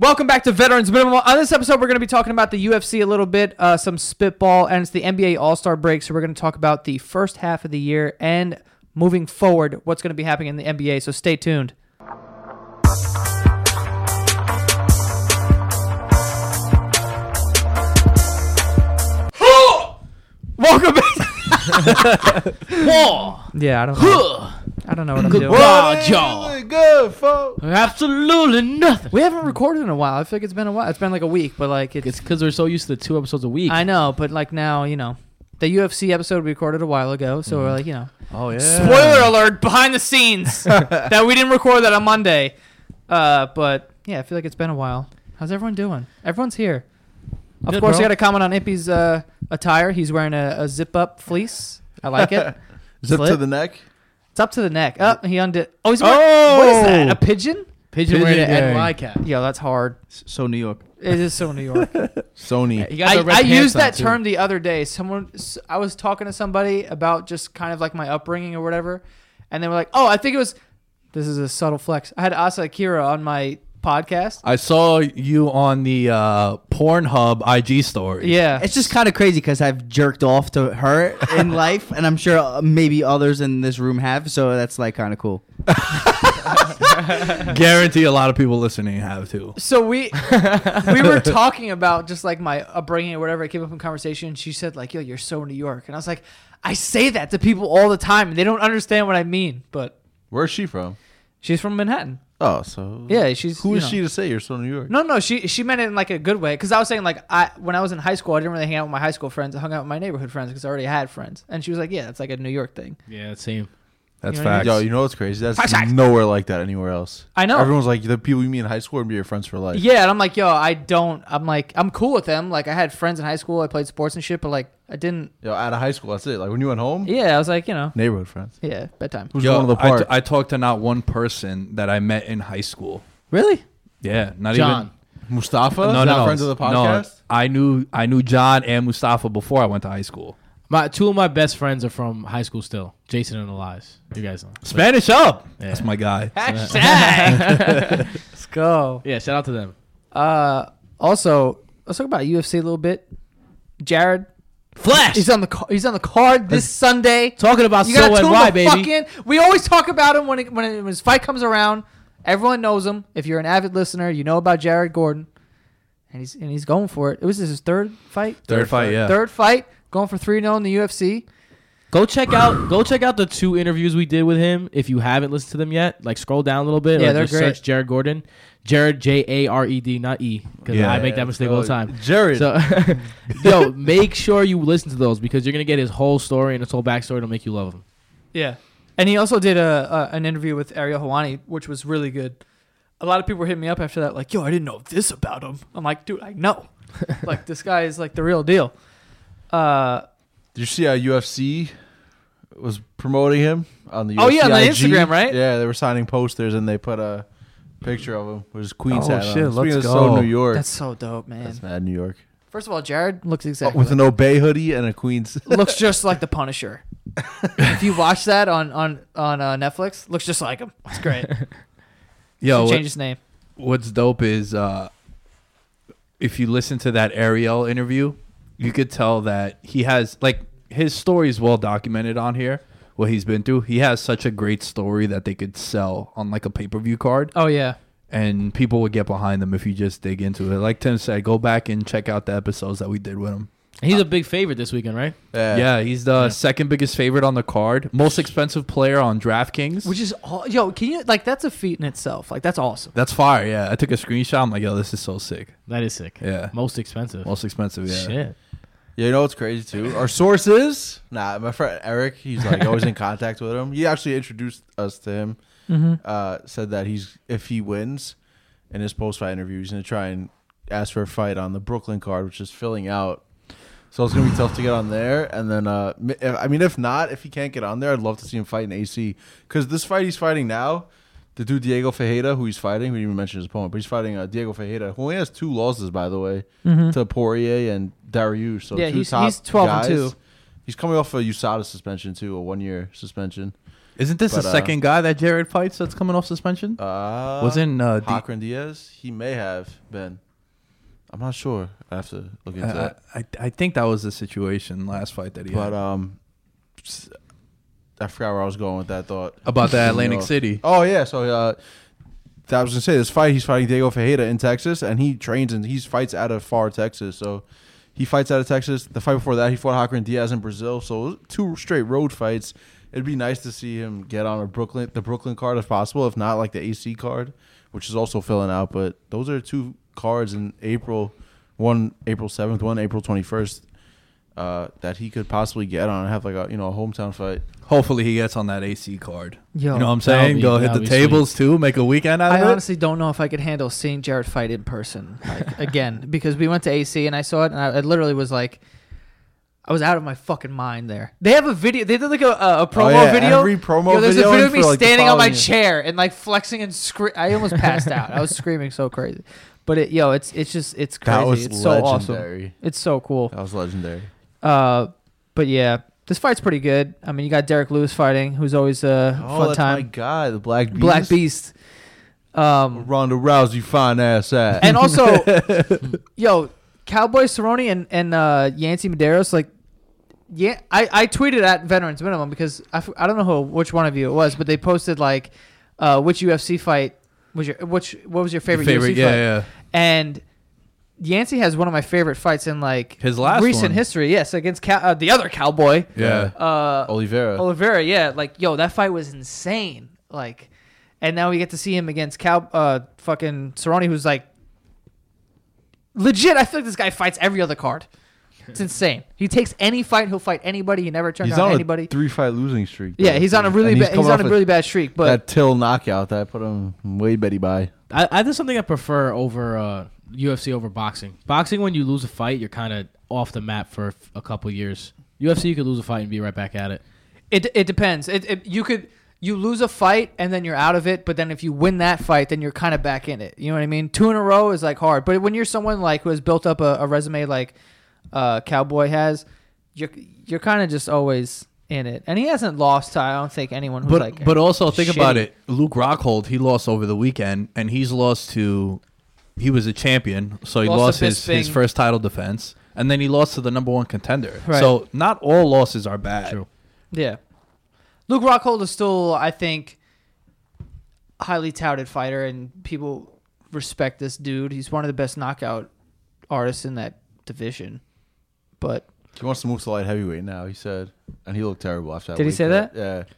Welcome back to Veterans Minimum. On this episode, we're going to be talking about the UFC a little bit, uh, some spitball, and it's the NBA All Star break. So we're going to talk about the first half of the year and moving forward, what's going to be happening in the NBA. So stay tuned. Welcome back. Yeah, I don't know. I don't know what I'm doing. Wow, Joe. Good, folks. Absolutely nothing. We haven't recorded in a while. I feel like it's been a while. It's been like a week, but like it's. It's because we're so used to the two episodes a week. I know, but like now, you know, the UFC episode we recorded a while ago, so we're like, you know, oh yeah. spoiler alert behind the scenes that we didn't record that on Monday. Uh, but yeah, I feel like it's been a while. How's everyone doing? Everyone's here. Of Good, course, bro. I got to comment on Impy's uh, attire. He's wearing a, a zip up fleece. I like it. Zip Slit. to the neck. It's up to the neck. Up, he undid. Oh, he's wearing. What is that? Oh! A pigeon? Pigeon wearing Pigeon an gang. NY cap. Yo, that's hard. So New York. It is so New York. Sony. He I, I used on, that too. term the other day. Someone, I was talking to somebody about just kind of like my upbringing or whatever, and they were like, "Oh, I think it was." This is a subtle flex. I had Asa Akira on my podcast. I saw you on the uh, Pornhub IG story. Yeah, It's just kind of crazy because I've jerked off to her in life, and I'm sure uh, maybe others in this room have. So that's like kind of cool. Guarantee a lot of people listening have too. so we we were talking about just like my upbringing or whatever. It came up in conversation. She said like, "Yo, you're so New York," and I was like, "I say that to people all the time, and they don't understand what I mean." But Where's she from? she's from Manhattan. Oh, so Yeah, she's Who you is know. she to say you're so New York? No, no, she she meant it in like a good way. Because I was saying like I when I was in high school, I didn't really hang out with my high school friends. I hung out with my neighborhood friends because I already had friends. And she was like, "Yeah, that's like a New York thing." Yeah, same. That's You know what I mean? Yo, you know what's crazy? That's Facts, facts. nowhere like that anywhere else. I know. Everyone's like the people you meet in high school and be your friends for life. Yeah, and I'm like, yo, I don't. I'm like, I'm cool with them. Like, I had friends in high school. I played sports and shit, but like, I didn't. Yo, out of high school, that's it. Like when you went home, Yeah, I was like, you know, neighborhood friends. yeah, bedtime. Who's Yo, going to the I, park? t- I talked to not one person that I met in high school. Really? Yeah, not even John. Mustafa? even. No, no, that no. friends of the No. I knew I knew John and Mustafa before I went to high school. My two of my best friends are from high school still. Jason and Elias. You guys know. Spanish up. Yeah. That's my guy. Let's go. Yeah, shout out to them. Uh, also, let's talk about UFC a little bit. Jared, Flash. he's on the ca- he's on the card this Sunday. talking about You so gotta and tune why, the baby. fucking. We always talk about him when it, when, it, when his fight comes around. Everyone knows him. If you're an avid listener, you know about Jared Gordon, and he's and he's going for it. It was his third fight. Third fight, yeah. Third fight, going for three 0 in the UFC. Go check out go check out the two interviews we did with him if you haven't listened to them yet. Like scroll down a little bit. Yeah, like, they're just great. Search Jared Gordon. Jared J A R E D, not E, because Yeah. I make that mistake all the time. Jared. So, yo, make sure you listen to those because you're gonna get his whole story and his whole backstory. It'll make you love him. Yeah, and he also did a, a an interview with Ariel Helwani, which was really good. A lot of people were hitting me up after that, like, "Yo, I didn't know this about him." I'm like, "Dude, I know. like, this guy is like the real deal." Uh, Did you see how UFC was promoting him on the? Oh, yeah, on the IG? Instagram, right? Yeah, they were signing posters and they put a picture of him with his Queen's Oh, hat on. shit, Speaking let's of go. so New York. that's so dope, man. That's mad New York. First of all, Jared looks Oh, exactly with like an Obey hoodie and a Queen's. looks just like the Punisher. if you watch that on on on uh, Netflix, looks just like him. It's great. Yo, what- change his name. what's dope is uh, if you listen to that Ariel interview, you could tell that he has like his story is well documented on here. What he's been through, he has such a great story that they could sell on like a pay per view card, Oh yeah, and people would get behind them if you just dig into it. Like Tim said, go back and check out the episodes that we did with him. He's a big favorite this weekend, right? yeah. Yeah, he's the Yeah. second biggest favorite on the card, most expensive player on DraftKings. which is all, yo. Can you like that's a feat in itself. Like that's awesome. That's fire. Yeah, I took a screenshot. I'm like, yo, this is so sick. That is sick. Yeah, Most expensive. most expensive. Yeah. Shit. Yeah, you know what's crazy too? Our sources. Nah, my friend Eric, he's like always in contact with him. He actually introduced us to him. Mm-hmm. Uh, said that he's if he wins in his post fight interview, he's gonna try and ask for a fight on the Brooklyn card, which is filling out. So it's gonna be tough to get on there. And then, uh, I mean, if not, if he can't get on there, I'd love to see him fight in AC. Because this fight he's fighting now, the dude Diego Ferreira, who he's fighting, we didn't even mention his opponent, but he's fighting uh, Diego Ferreira, who only has two losses, by the way, to Poirier and Dariush. So Mm-hmm. Yeah, two he's- top he's 12 and guys. two. He's coming off a USADA suspension too, a one year suspension. Isn't this But, the uh, second guy that Jared fights that's coming off suspension? Uh, Wasn't uh, D- Cochran Diaz? He may have been. I'm not sure. I have to look into I, that. I I think that was the situation last fight that he But had But um, s- I forgot where I was going with that thought. about the Atlantic. City. Oh yeah, so uh, I was gonna say this fight. He's fighting Diego Ferreira in Texas, and he trains and he fights out of far Texas. So he fights out of Texas. The fight before that, he fought Cochran Diaz in Brazil. So two straight road fights. It'd be nice to see him get on a Brooklyn, the Brooklyn card if possible. If not, like the AC card, which is also filling out. But those are two cards in April. One April seventh, one April twenty first. Uh, that he could possibly get on and have like a you know a hometown fight. Hopefully he gets on that AC card. Yo, you know what I'm saying? be- Go hit the be tables too. Make a weekend out I of it. honestly don't know if I could handle seeing Jared fight in person like, again because we went to AC and I saw it and I, I literally was like, I was out of my fucking mind there. They have a video. They did like a, a, a promo Oh, yeah, video. every promo Yo, there's video a video of me like, standing on my following- chair and like flexing and scream. I almost passed out. I was screaming so crazy. But it, yo, it's it's just it's crazy. That was it's so awesome. It's so cool. That was legendary. Uh, but yeah, this fight's pretty good. I mean, you got Derrick Lewis fighting, who's always a Oh, fun that's my time. guy, the Black Beast. Black Beast. Um, Ronda Rousey, fine ass at. and also, yo, Cowboy Cerrone and and uh, Yancy Medeiros, like, yeah, I, I tweeted at Veterans Minimum because I, I don't know who which one of you it was, but they posted like, uh, which UFC fight was your which what was your favorite, favorite, UFC yeah, fight? yeah. And Yancy has one of my favorite fights in like His last recent one. history. Yes, against Cow- uh, the other Cowboy, Yeah. uh, Oliveira. Oliveira. Yeah, like yo, that fight was insane. Like, and now we get to see him against Cow, uh, fucking Cerrone, who's like legit. I feel like this guy fights every other card. It's insane. He takes any fight. He'll fight anybody. He never turns he's down on anybody. a three fight losing streak. yeah, he's on a really And bad. He's coming on a really bad streak. But that Till knockout that put him way Betty by. I, I there's something I prefer over uh, UFC over boxing. Boxing, when you lose a fight, you're kind of off the map for a couple years. UFC, you could lose a fight and be right back at it. It it depends. It, it you could you lose a fight and then you're out of it, but then if you win that fight, then you're kind of back in it. You know what I mean? Two in a row is like hard, but when you're someone like who has built up a, a resume like uh, Cowboy has, you're you're kind of just always in it. And he hasn't lost to I don't think anyone who's But like. but also think about it. Luke Rockhold, he lost over the weekend, and he's lost to. He was a champion, so he Lost lost, his, his first title defense, and then he lost to the number one contender. Right. So not all losses are bad. True. Yeah. Luke Rockhold is still, I think, highly touted fighter, and people respect this dude. He's one of the best knockout artists in that division. But He wants to move to light heavyweight now. He said, and he looked terrible after that. Did he say cut. that? Yeah.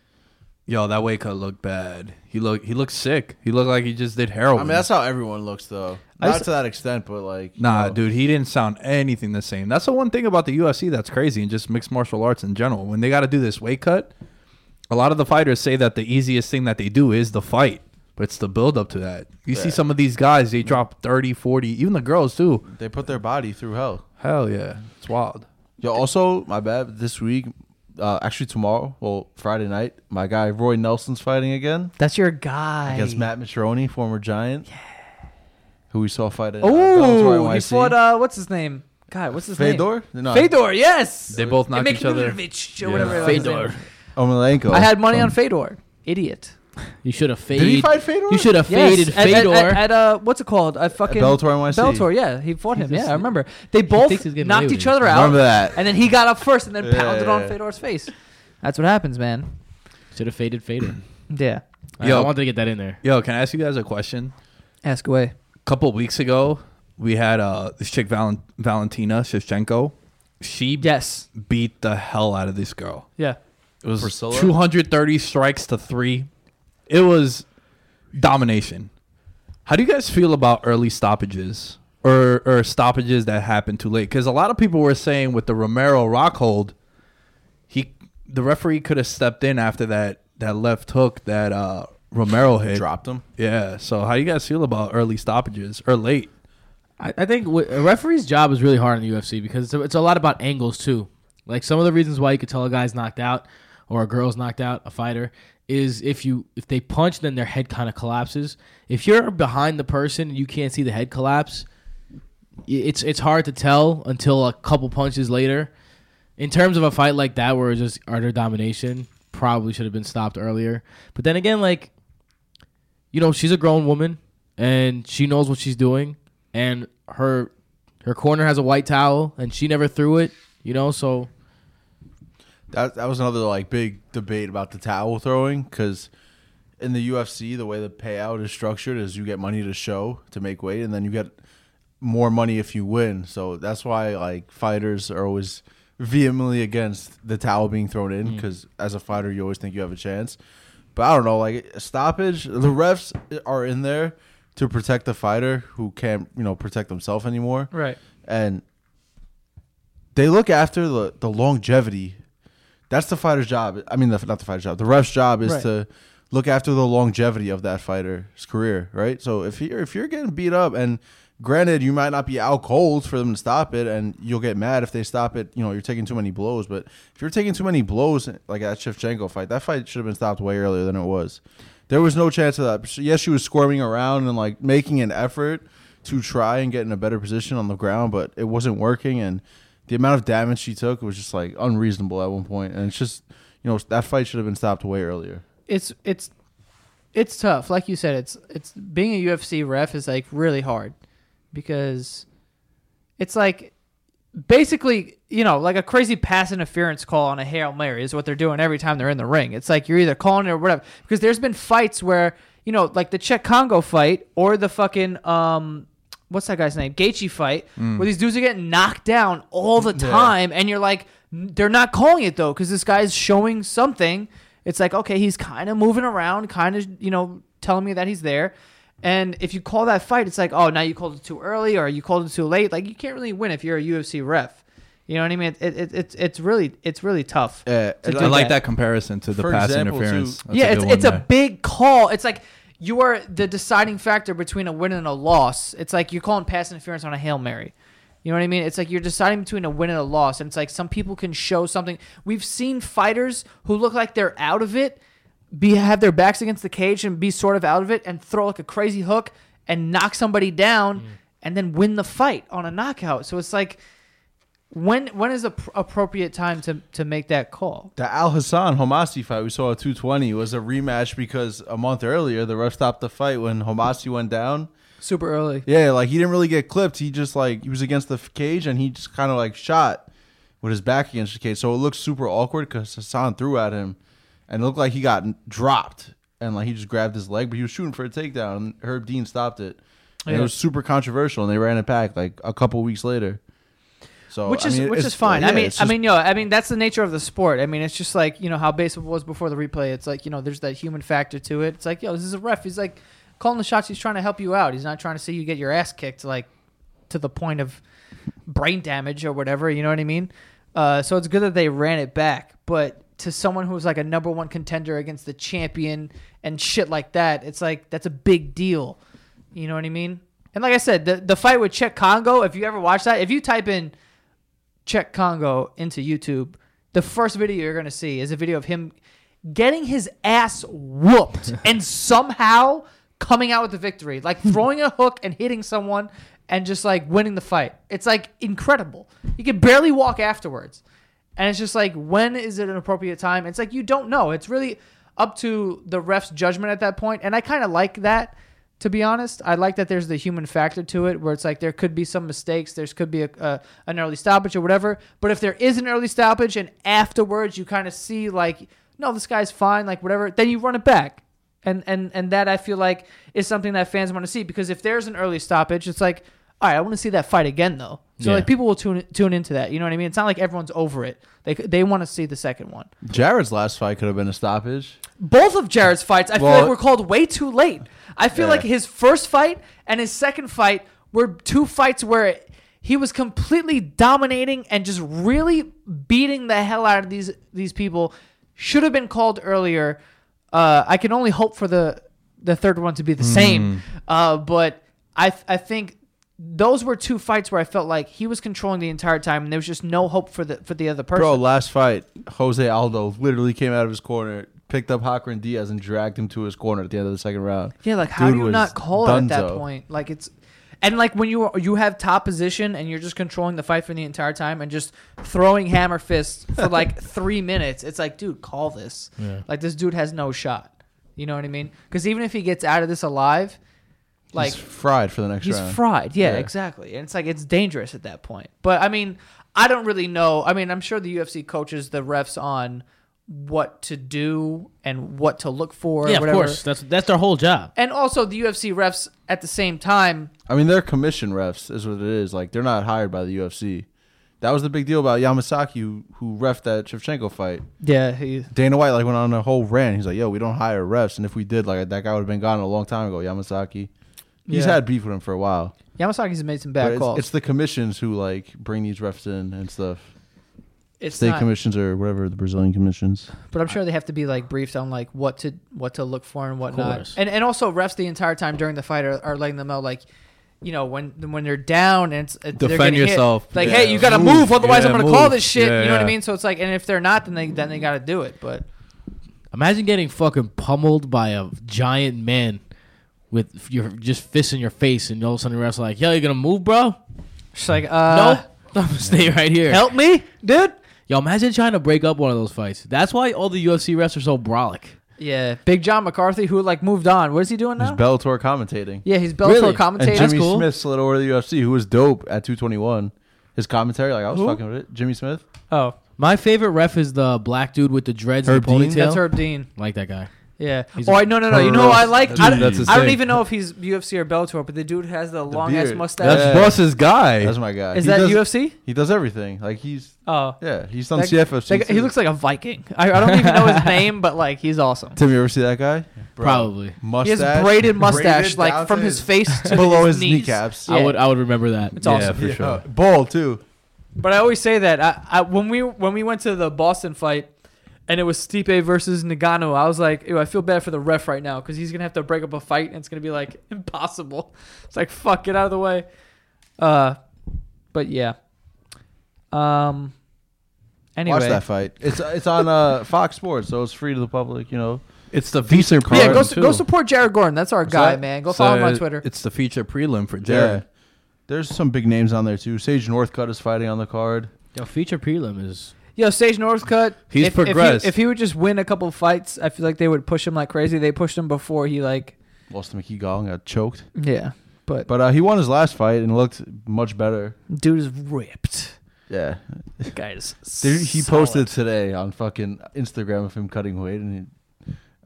Yo, that weight cut looked bad. He looked he looked sick. He looked like he just did heroin. I mean, that's how everyone looks, though. I Not used to that extent, but like. Nah, know. dude, he didn't sound anything the same. That's the one thing about the UFC that's crazy and just mixed martial arts in general. When they got to do this weight cut, a lot of the fighters say that the easiest thing that they do is the fight, but it's the build up to that. You see some of these guys, they drop 30, 40, even the girls too. They put their body through hell. Hell yeah. It's wild. Yo, also, my bad. This week, uh, actually tomorrow, well, Friday night, my guy Roy Nelson's fighting again That's your guy. against Matt Mitrione, former Giant. Who we saw fight at uh, Oh, he NYC. fought. Uh, what's his name? God, what's his Fedor? name? No. Fedor. Yes. They both knocked each other. Mikhailovich, or Yeah. whatever. his name Fedor. is. Emelianenko. I had money on Fedor. Idiot. You should have faded. Did he fight Fedor? You should have Yes, faded at, at, Fedor. at, at, uh, what's it called? I fucking Bellator NYC. Bellator, yeah, he fought him. He's Yeah, I remember. They thinks both he's getting away knocked with each it. other out. Remember that. And then he got up first and then Yeah, pounded yeah, on yeah. Fedor's face. That's what happens, man. should have faded Fedor. Yeah. I- Yo. I wanted to get that in there. Yo, can I ask you guys a question? Ask away. A couple weeks ago, we had uh, this chick, Valen- Valentina Shevchenko. She Yes. beat the hell out of this girl. Yeah. It was Priscilla? 230 strikes to three. It was domination. How do you guys feel about early stoppages or or stoppages that happen too late? Because a lot of people were saying with the Romero Rockhold, he the referee could have stepped in after that that left hook that uh, Romero hit. dropped him. Yeah. So how do you guys feel about early stoppages or late? I, I think wh- a referee's job is really hard in the UFC because it's a, it's a lot about angles too. Like some of the reasons why you could tell a guy's knocked out or a girl's knocked out, a fighter, is if you if they punch, then their head kind of collapses. If you're behind the person and you can't see the head collapse, it's it's hard to tell until a couple punches later. In terms of a fight like that, where it's just utter domination, probably should have been stopped earlier. But then again, like, you know, she's a grown woman and she knows what she's doing, and her her corner has a white towel, and she never threw it. You know, so That that was another like big debate about the towel throwing because in the UFC the way the payout is structured is you get money to show to make weight and then you get more money if you win. So that's why like fighters are always vehemently against the towel being thrown in mm. because as a fighter you always think you have a chance. But I don't know, like stoppage. The refs are in there to protect the fighter who can't you know protect himself anymore Right. and they look after the, the longevity. That's the fighter's job. I mean, the, not the fighter's job. The ref's job is Right. to look after the longevity of that fighter's career, right? So if you're if you're getting beat up, and granted, you might not be out cold for them to stop it, and you'll get mad if they stop it. You know, you're taking too many blows. But if you're taking too many blows, like that Shevchenko fight, that fight should have been stopped way earlier than it was. There was no chance of that. Yes, she was squirming around and like making an effort to try and get in a better position on the ground, but it wasn't working. And the amount of damage she took was just like unreasonable at one point. And it's just, you know, that fight should have been stopped way earlier. It's it's it's tough. Like you said, it's it's being a UFC ref is like really hard because it's like basically, you know, like a crazy pass interference call on a Hail Mary is what they're doing every time they're in the ring. It's like you're either calling it or whatever. Because there's been fights where, you know, like the Cheick Kongo fight or the fucking um what's that guy's name? Gaethje fight, where these dudes are getting knocked down all the time, and you're like, they're not calling it though, because this guy's showing something. It's like, okay, he's kind of moving around, kind of, you know, telling me that he's there. And if you call that fight, it's like, oh, now you called it too early or you called it too late. Like you can't really win if you're a UFC ref. You know what I mean? It, it, it's it's really it's really tough. Uh, To I like that. that comparison to the For pass example, interference. too- yeah, a it's good one it's a big call. It's like you are the deciding factor between a win and a loss. It's like you're calling pass interference on a hail mary. You know what I mean? It's like you're deciding between a win and a loss, and it's like some people can show something. We've seen fighters who look like they're out of it, be have their backs against the cage and be sort of out of it, and throw like a crazy hook and knock somebody down, mm. and then win the fight on a knockout. So it's like. When when is a appropriate time to, to make that call? The Alhassan Homasi fight we saw at 220 was a rematch because a month earlier the ref stopped the fight when Homasi went down. Super early. Yeah, like he didn't really get clipped. He just like he was against the cage and he just kind of like shot with his back against the cage. So it looked super awkward because Hassan threw at him and it looked like he got dropped and like he just grabbed his leg, but he was shooting for a takedown. And Herb Dean stopped it. And Yeah. it was super controversial and they ran it back like a couple weeks later. So which I is mean, which is fine. I mean, it's I mean, yo, I mean that's the nature of the sport. I mean, it's just like you know how baseball was before the replay. It's like you know there's that human factor to it. It's like yo, this is a ref. He's like calling the shots. He's trying to help you out. He's not trying to see you get your ass kicked like to the point of brain damage or whatever. You know what I mean? Uh, so it's good that they ran it back, but to someone who's like a number one contender against the champion and shit like that, it's like that's a big deal. You know what I mean? And like I said, the the fight with Cheick Kongo, if you ever watch that, if you type in Cheick Kongo into YouTube, the first video you're gonna see is a video of him getting his ass whooped and somehow coming out with the victory, like throwing a hook and hitting someone and just like winning the fight. It's like incredible. He can barely walk afterwards. And it's just like, when is it an appropriate time? It's like, you don't know. It's really up to the ref's judgment at that point. And I kind of like that, to be honest. I like that there's the human factor to it where it's like there could be some mistakes. There could be a, a, an early stoppage or whatever. But if there is an early stoppage and afterwards you kind of see like, no, this guy's fine, like whatever, then you run it back. And, and and that I feel like is something that fans want to see because if there's an early stoppage, it's like, all right, I want to see that fight again though. So Yeah. like people will tune tune into that. You know what I mean? It's not like everyone's over it. They they want to see the second one. Jared's last fight could have been a stoppage. Both of Jared's fights, I feel Well- like were called way too late. I feel Yeah. like his first fight and his second fight were two fights where he was completely dominating and just really beating the hell out of these these people. Should have been called earlier. Uh, I can only hope for the the third one to be the same. Uh, but I I think those were two fights where I felt like he was controlling the entire time, and there was just no hope for the for the other person. Bro, last fight, Jose Aldo literally came out of his corner, picked up Hakran Diaz, and dragged him to his corner at the end of the second round. Yeah, like how Dude do you not call it at that point? Like it's and like when you you have top position and you're just controlling the fight for the entire time and just throwing hammer fists for like three minutes, it's like, dude, call this. Like this dude has no shot. You know what I mean? Because even if he gets out of this alive, like He's fried for the next he's round. fried. Yeah, Yeah. exactly. And it's like it's dangerous at that point. But I mean, I don't really know. I mean, I'm sure the UFC coaches the refs on what to do and what to look for. yeah, or of whatever. course. That's that's their whole job. And also the UFC refs at the same time. I mean, they're commission refs, is what it is. Like they're not hired by the UFC. That was the big deal about Yamasaki, who who ref that Shevchenko fight. Yeah, he, Dana White like went on a whole rant. He's like, "Yo, we don't hire refs, and if we did, like that guy would have been gone a long time ago." Yamasaki, he's Yeah. had beef with him for a while. Yamasaki's made some But bad it's, calls. it's the commissions who like bring these refs in and stuff. It's State not, commissions or whatever the Brazilian commissions. but I'm sure they have to be like briefed on like what to what to look for and whatnot. course. And and also refs the entire time during the fight are, are letting them know like, you know, when when they're down and it's, they're Defend getting hit, yourself. Like, Yeah. hey, you got to Move. move, otherwise I'm gonna call move. this shit. Yeah, you know what I yeah. mean? So it's like, and if they're not, then they then they got to do it. But Imagine getting fucking pummeled by a giant man with your just fists in your face, and all of a sudden the ref's like, "Yo, you're gonna move, bro? She's like, uh, no, I'm gonna stay right here." help me, dude. Yo, imagine trying to break up one of those fights. That's why all the UFC refs are so brolic. Yeah, Big John McCarthy, who like moved on. What is he doing He's now? Bellator commentating. yeah, he's Bellator Really? And commentator. Jimmy cool. Smith slid over to the UFC, who was dope at 221. His commentary, like I was Who? fucking with it. Jimmy Smith. Oh, My favorite ref is the black dude with the dreads Herb and the Dean? ponytail. that's Herb Dean. like that guy. Yeah. He's oh, a I, no, no, no. You know I like? I, Dude, don't- that's his I don't thing. even know if he's UFC or Bellator, but the dude has the, long ass beard. mustache. That's Yeah. Boss's guy. That's my guy. Is He that does- UFC? He does everything. Like he's Oh, yeah, he's on That- CFFC. that guy- he too. looks like a Viking. I, I don't even know his name, but like he's awesome. Tim, you ever see that guy? Bro, Probably. Mustache. He has braided mustache, braided like from to his face to below his, knees. kneecaps. Yeah. I would I would remember that. It's awesome. for sure. Bald too. But I always say that I, I when we when we went to the Boston fight, and it was Stipe versus Ngannou, I was like, Ew, I feel bad for the ref right now because he's gonna have to break up a fight, and it's gonna be like impossible. It's like fuck, get out of the way. Uh, but yeah. Um. Anyway, Watch that fight. It's it's on uh, Fox Sports, so it's free to the public. You know, It's the feature card. yeah, go prelim, su- go support Jared Gordon. That's our guy, that? man. Go So follow him on Twitter. It's the feature prelim for yeah. Jared. There's some big names on there too. Sage Northcutt is fighting on the card. Yo, feature prelim is Yo, Sage Northcutt. He's if, if he- progressed. If he, would just win a couple of fights, I feel like they would push him like crazy. They pushed him before he like, Lost to Mickey Gall and got choked. yeah. But, But uh, he won his last fight and looked much better. dude is ripped. Yeah. The guy is. Dude, he solid. posted today on fucking Instagram of him cutting weight, and he,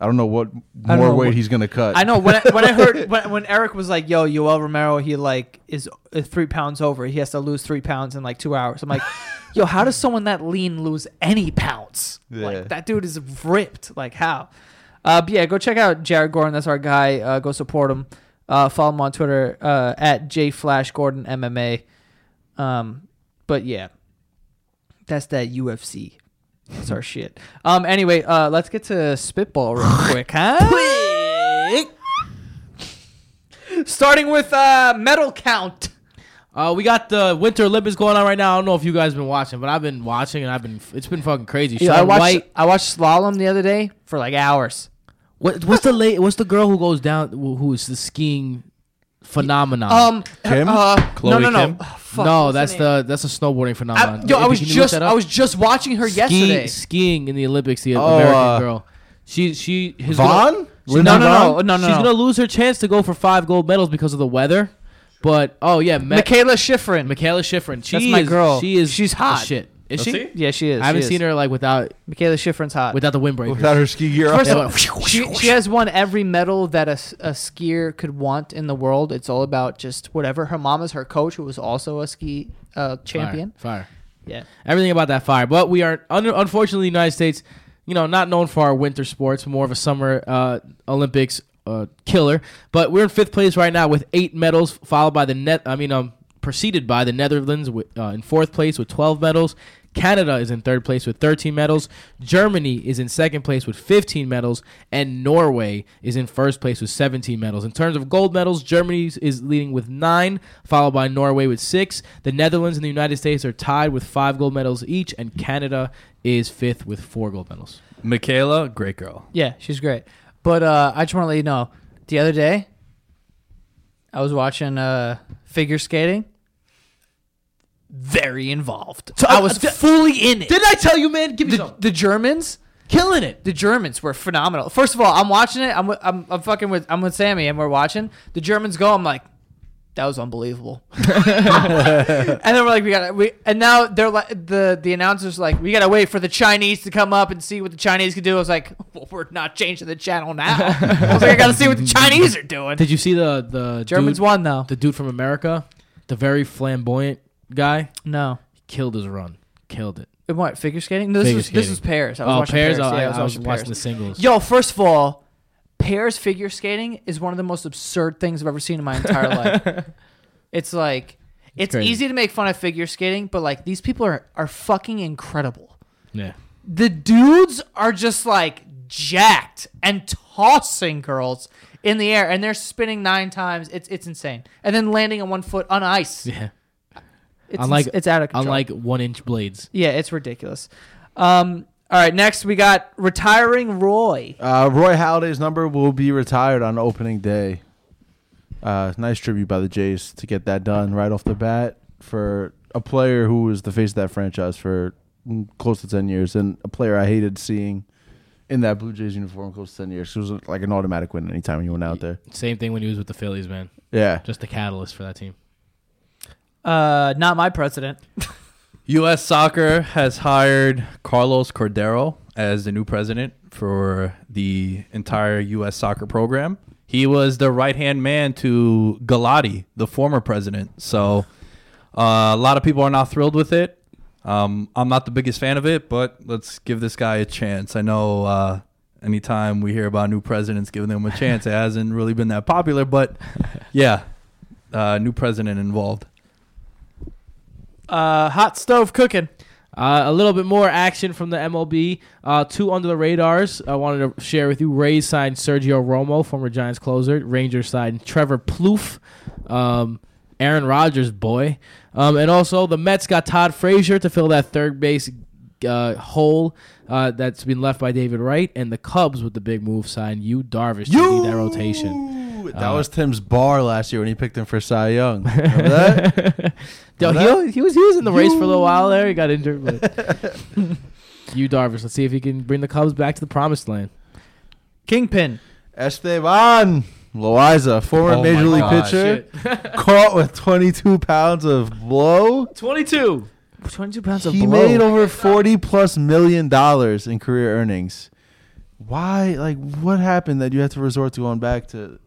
I don't know what don't more know weight what- he's gonna cut. I know when I, when I heard when, when Eric was like, "Yo, Yoel Romero, he like is uh, three pounds over. He has to lose three pounds in like two hours." I'm like, "Yo, how does someone that lean lose any pounds? Yeah. Like that dude is ripped. Like how?" Uh, but yeah, go check out Jared Gordon. That's our guy. Uh, go support him. Uh, follow him on Twitter uh, at jflashgordon MMA. Um, but yeah, that's that UFC That's our shit. Um. Anyway, uh, let's get to spitball real quick, huh? Starting with uh medal count. Uh, we got the Winter Olympics going on right now. I don't know if you guys been watching, but I've been watching and I've been. It's been fucking crazy. Yeah, I watched. White. I watched slalom the other day for like hours. What, what's the late? What's the girl who goes down? who- Who is the skiing phenomenon? Um. Kim? Uh, Chloe no, no, no. Kim? Oh, fuck, no, that's the that's a snowboarding I, phenomenon. yo, I was can you look just I was just watching her yesterday. skiing, skiing in the Olympics. The Oh, American uh, girl. She she his Vonn? She, no, no, no, no, no, she's gonna lose her chance to go for five gold medals because of the weather. But oh yeah, Ma- Mikaela Shiffrin. Mikaela Shiffrin. She That's my is, girl. She is. She's hot. Shit. Is Is she? she? yeah, she is. I haven't she seen her like without Mikaela Shiffrin's hot. without the windbreaker. Without her ski gear. First of all, she, she has won every medal that a, s- a skier could want in the world. It's all about just whatever. Her mom is her coach, who was also a ski uh, champion. Fire. fire. Yeah. Everything about that fire. But we are un- unfortunately the United States, you know, not known for our winter sports, more of a summer uh, Olympics uh, killer. But we're in fifth place right now with eight medals, followed by the net. I mean, um, preceded by the Netherlands with, uh, in fourth place with twelve medals. Canada is in third place with 13 medals. Germany is in second place with 15 medals. And Norway is in first place with 17 medals. In terms of gold medals, Germany is leading with nine, followed by Norway with six. The Netherlands and the United States are tied with five gold medals each. And Canada is fifth with four gold medals. Mikaela, great girl. Yeah, she's great. But uh, I just want to let you know, the other day, I was watching uh, figure skating. Very involved. So, I uh, was d- fully in it. Didn't I tell you, man? Give me the, some. the Germans, Killing it. the Germans were phenomenal. First of all, I'm watching it. I'm, I'm I'm fucking with I'm with Sammy, and we're watching. The Germans go. I'm like, that was unbelievable. and then we're like, we got to we, and now they're like the the announcers like, we gotta wait for the Chinese to come up and see what the Chinese can do. I was like, well, we're not changing the channel now. I was like, I gotta see what the Chinese are doing. Did you see the the Germans dude, won though. the dude from America, the very flamboyant guy? No. He killed his run. Killed it. In What figure skating? No, this Figure was this skating. was Paris. I was oh, watching pairs. Paris. Oh, I, Yeah, I was, watching, Paris. the singles. Yo, first of all, pairs figure skating is one of the most absurd things I've ever seen in my entire life. It's like it's crazy. easy to make fun of figure skating, but like these people are are fucking incredible. Yeah. The dudes are just like jacked and tossing girls in the air and they're spinning nine times. It's it's insane. And then landing on one foot on ice. Yeah. It's Unlike- ins- it's out of control. Unlike one inch blades. yeah, it's ridiculous. Um all right, next we got retiring Roy. Uh, Roy Halladay's number will be retired on opening day. Uh, nice tribute by the Jays to get that done right off the bat for a player who was the face of that franchise for mm, close to 10 years and a player I hated seeing in that Blue Jays uniform close to 10 years. It was like an automatic win anytime he went out there. Same thing when he was with the Phillies, man. Yeah. Just the catalyst for that team. Uh not my president. U.S. Soccer has hired Carlos Cordeiro as the new president for the entire U.S. soccer program. He was the right hand man to Gulati, the former president. So uh, a lot of people are not thrilled with it. Um, I'm not the biggest fan of it, but let's give this guy a chance. I know uh, anytime we hear about new presidents giving them a chance, it hasn't really been that popular, but yeah, uh, new president involved. Uh hot stove cooking. Uh, a little bit more action from the MLB. Uh, two under the radars. I wanted to share with you. Rays signed Sergio Romo, former Giants closer. Rangers signed Trevor Plouffe, um, Aaron Rodgers' boy. Um, and also the Mets got Todd Frazier to fill that third base uh, hole uh, that's been left by David Wright. And the Cubs, with the big move, signed Yu Darvish to lead that rotation. That Uh, was Tim's bar last year when he picked him for Cy Young. Remember that? Yo, Remember he, he was he was in the race for a little while there. He got injured, but Yu Darvish. Let's see if he can bring the Cubs back to the promised land. Kingpin. Esteban Loaiza, former Oh Major my League God. pitcher, caught with 22 pounds of blow. Twenty-two. 22 pounds of blow. He blow. made over 40 plus million dollars in career earnings. Why? Like, what happened that you had to resort to going back to?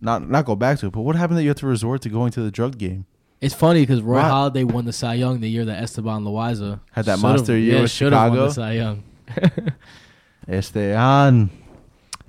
Not not go back to it, but what happened that you had to resort to going to the drug game? It's funny because Roy Wow. Halladay won the Cy Young the year that Esteban Loaiza Had that monster year yeah, with should've won Chicago? the Cy Young. Esteban.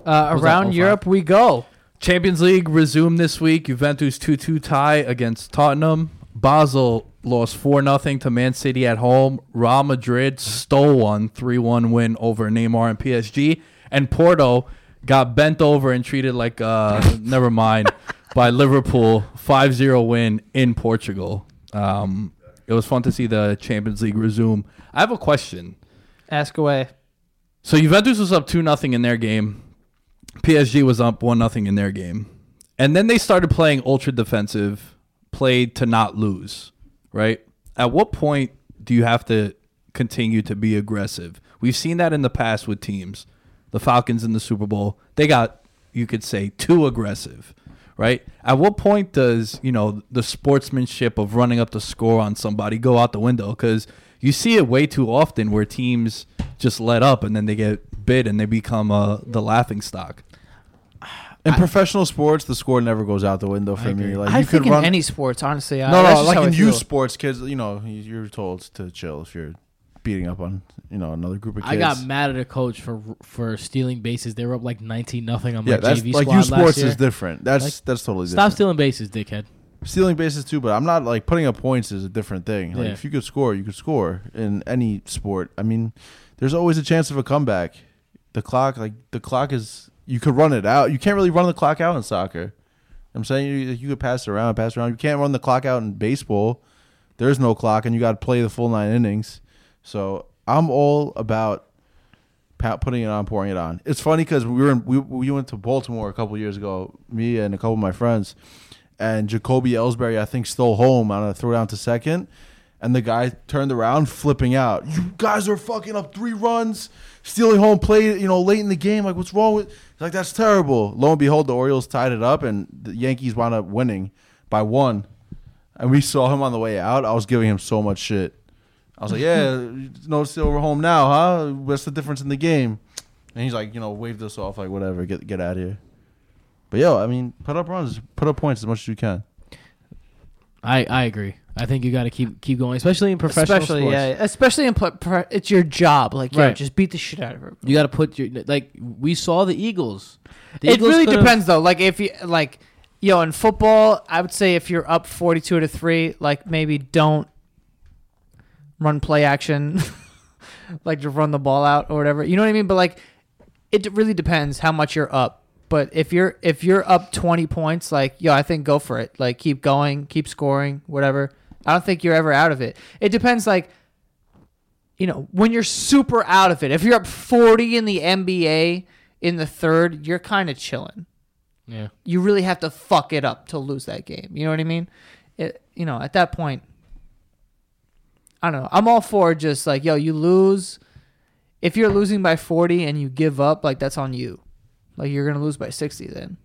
Uh, around Europe we go. Champions League resumed this week. Juventus 2 2 tie against Tottenham. Basel lost four nothing to Man City at home. Real Madrid stole one three one win over Neymar and PSG, and Porto got bent over and treated like uh never mind by Liverpool 5-0 win in Portugal. Um, it was fun to see the Champions League resume. I have a question. Ask away. So Juventus was up two nothing in their game. PSG was up one nothing in their game, and then they started playing ultra defensive, played to not lose. Right? At what point do you have to continue to be aggressive? We've seen that in the past with teams. The Falcons in the Super Bowl, they got you could say too aggressive. Right? At what point does you know the sportsmanship of running up the score on somebody go out the window? Because you see it way too often where teams just let up and then they get bit and they become uh, the laughing stock. In professional sports, the score never goes out the window for me. Like I you think could in run. any sports, honestly. I, no, that's no, like in youth sports, kids. You know, you're told to chill if you're beating up on you know another group of kids. I got mad at a coach for for stealing bases. They were up like nineteen nothing on my Yeah, that's JV like squad youth sports last year. is different. That's Like, that's totally Stop different. stealing bases, dickhead. stealing bases too, but I'm not like putting up points is a different thing. Like Yeah. if you could score, you could score in any sport. I mean, there's always a chance of a comeback. The clock, like the clock is, you could run it out. You can't really run the clock out in soccer. I'm saying you, you could pass it around, pass it around. You can't run the clock out in baseball. There's no clock, and you got to play the full nine innings. So I'm all about putting it on, pouring it on. It's funny because we were in, we we went to Baltimore a couple years ago, me and a couple of my friends, and Jacoby Ellsbury I think stole home on a throw down to second, and the guy turned around flipping out. You guys are fucking up three runs, stealing home plate, you know, late in the game. Like what's wrong with? Like that's terrible. Lo and behold, the Orioles tied it up, and the Yankees wound up winning by one. And we saw him on the way out. I was giving him so much shit. I was like, "Yeah, no steal, we're home now, huh? What's the difference in the game?" And he's like, you know, waved us off, like, "Whatever, get get out of here." But yo, I mean, put up runs, put up points as much as you can. I I agree. I think you got to keep keep going, especially in professional especially, sports. yeah, especially in pl- pro- it's your job. Like, yeah, Right. just beat the shit out of her. You got to put your like we saw the Eagles. The it Eagles really depends though. Like if you like, yo, in football, I would say if you're up forty-two to three, like maybe don't run play action, like to run the ball out or whatever. You know what I mean? But like, it really depends how much you're up. But if you're if you're up twenty points, like yo, I think go for it. Like keep going, keep scoring, whatever. I don't think you're ever out of it. It depends, like you know, when you're super out of it. If you're up 40 in the NBA in the third, you're kind of chilling. Yeah. You really have to fuck it up to lose that game. You know what I mean? It, you know, at that point, I don't know. I'm all for just like, yo, you lose. If you're losing by 40 and you give up, like that's on you. Like you're gonna lose by 60 then.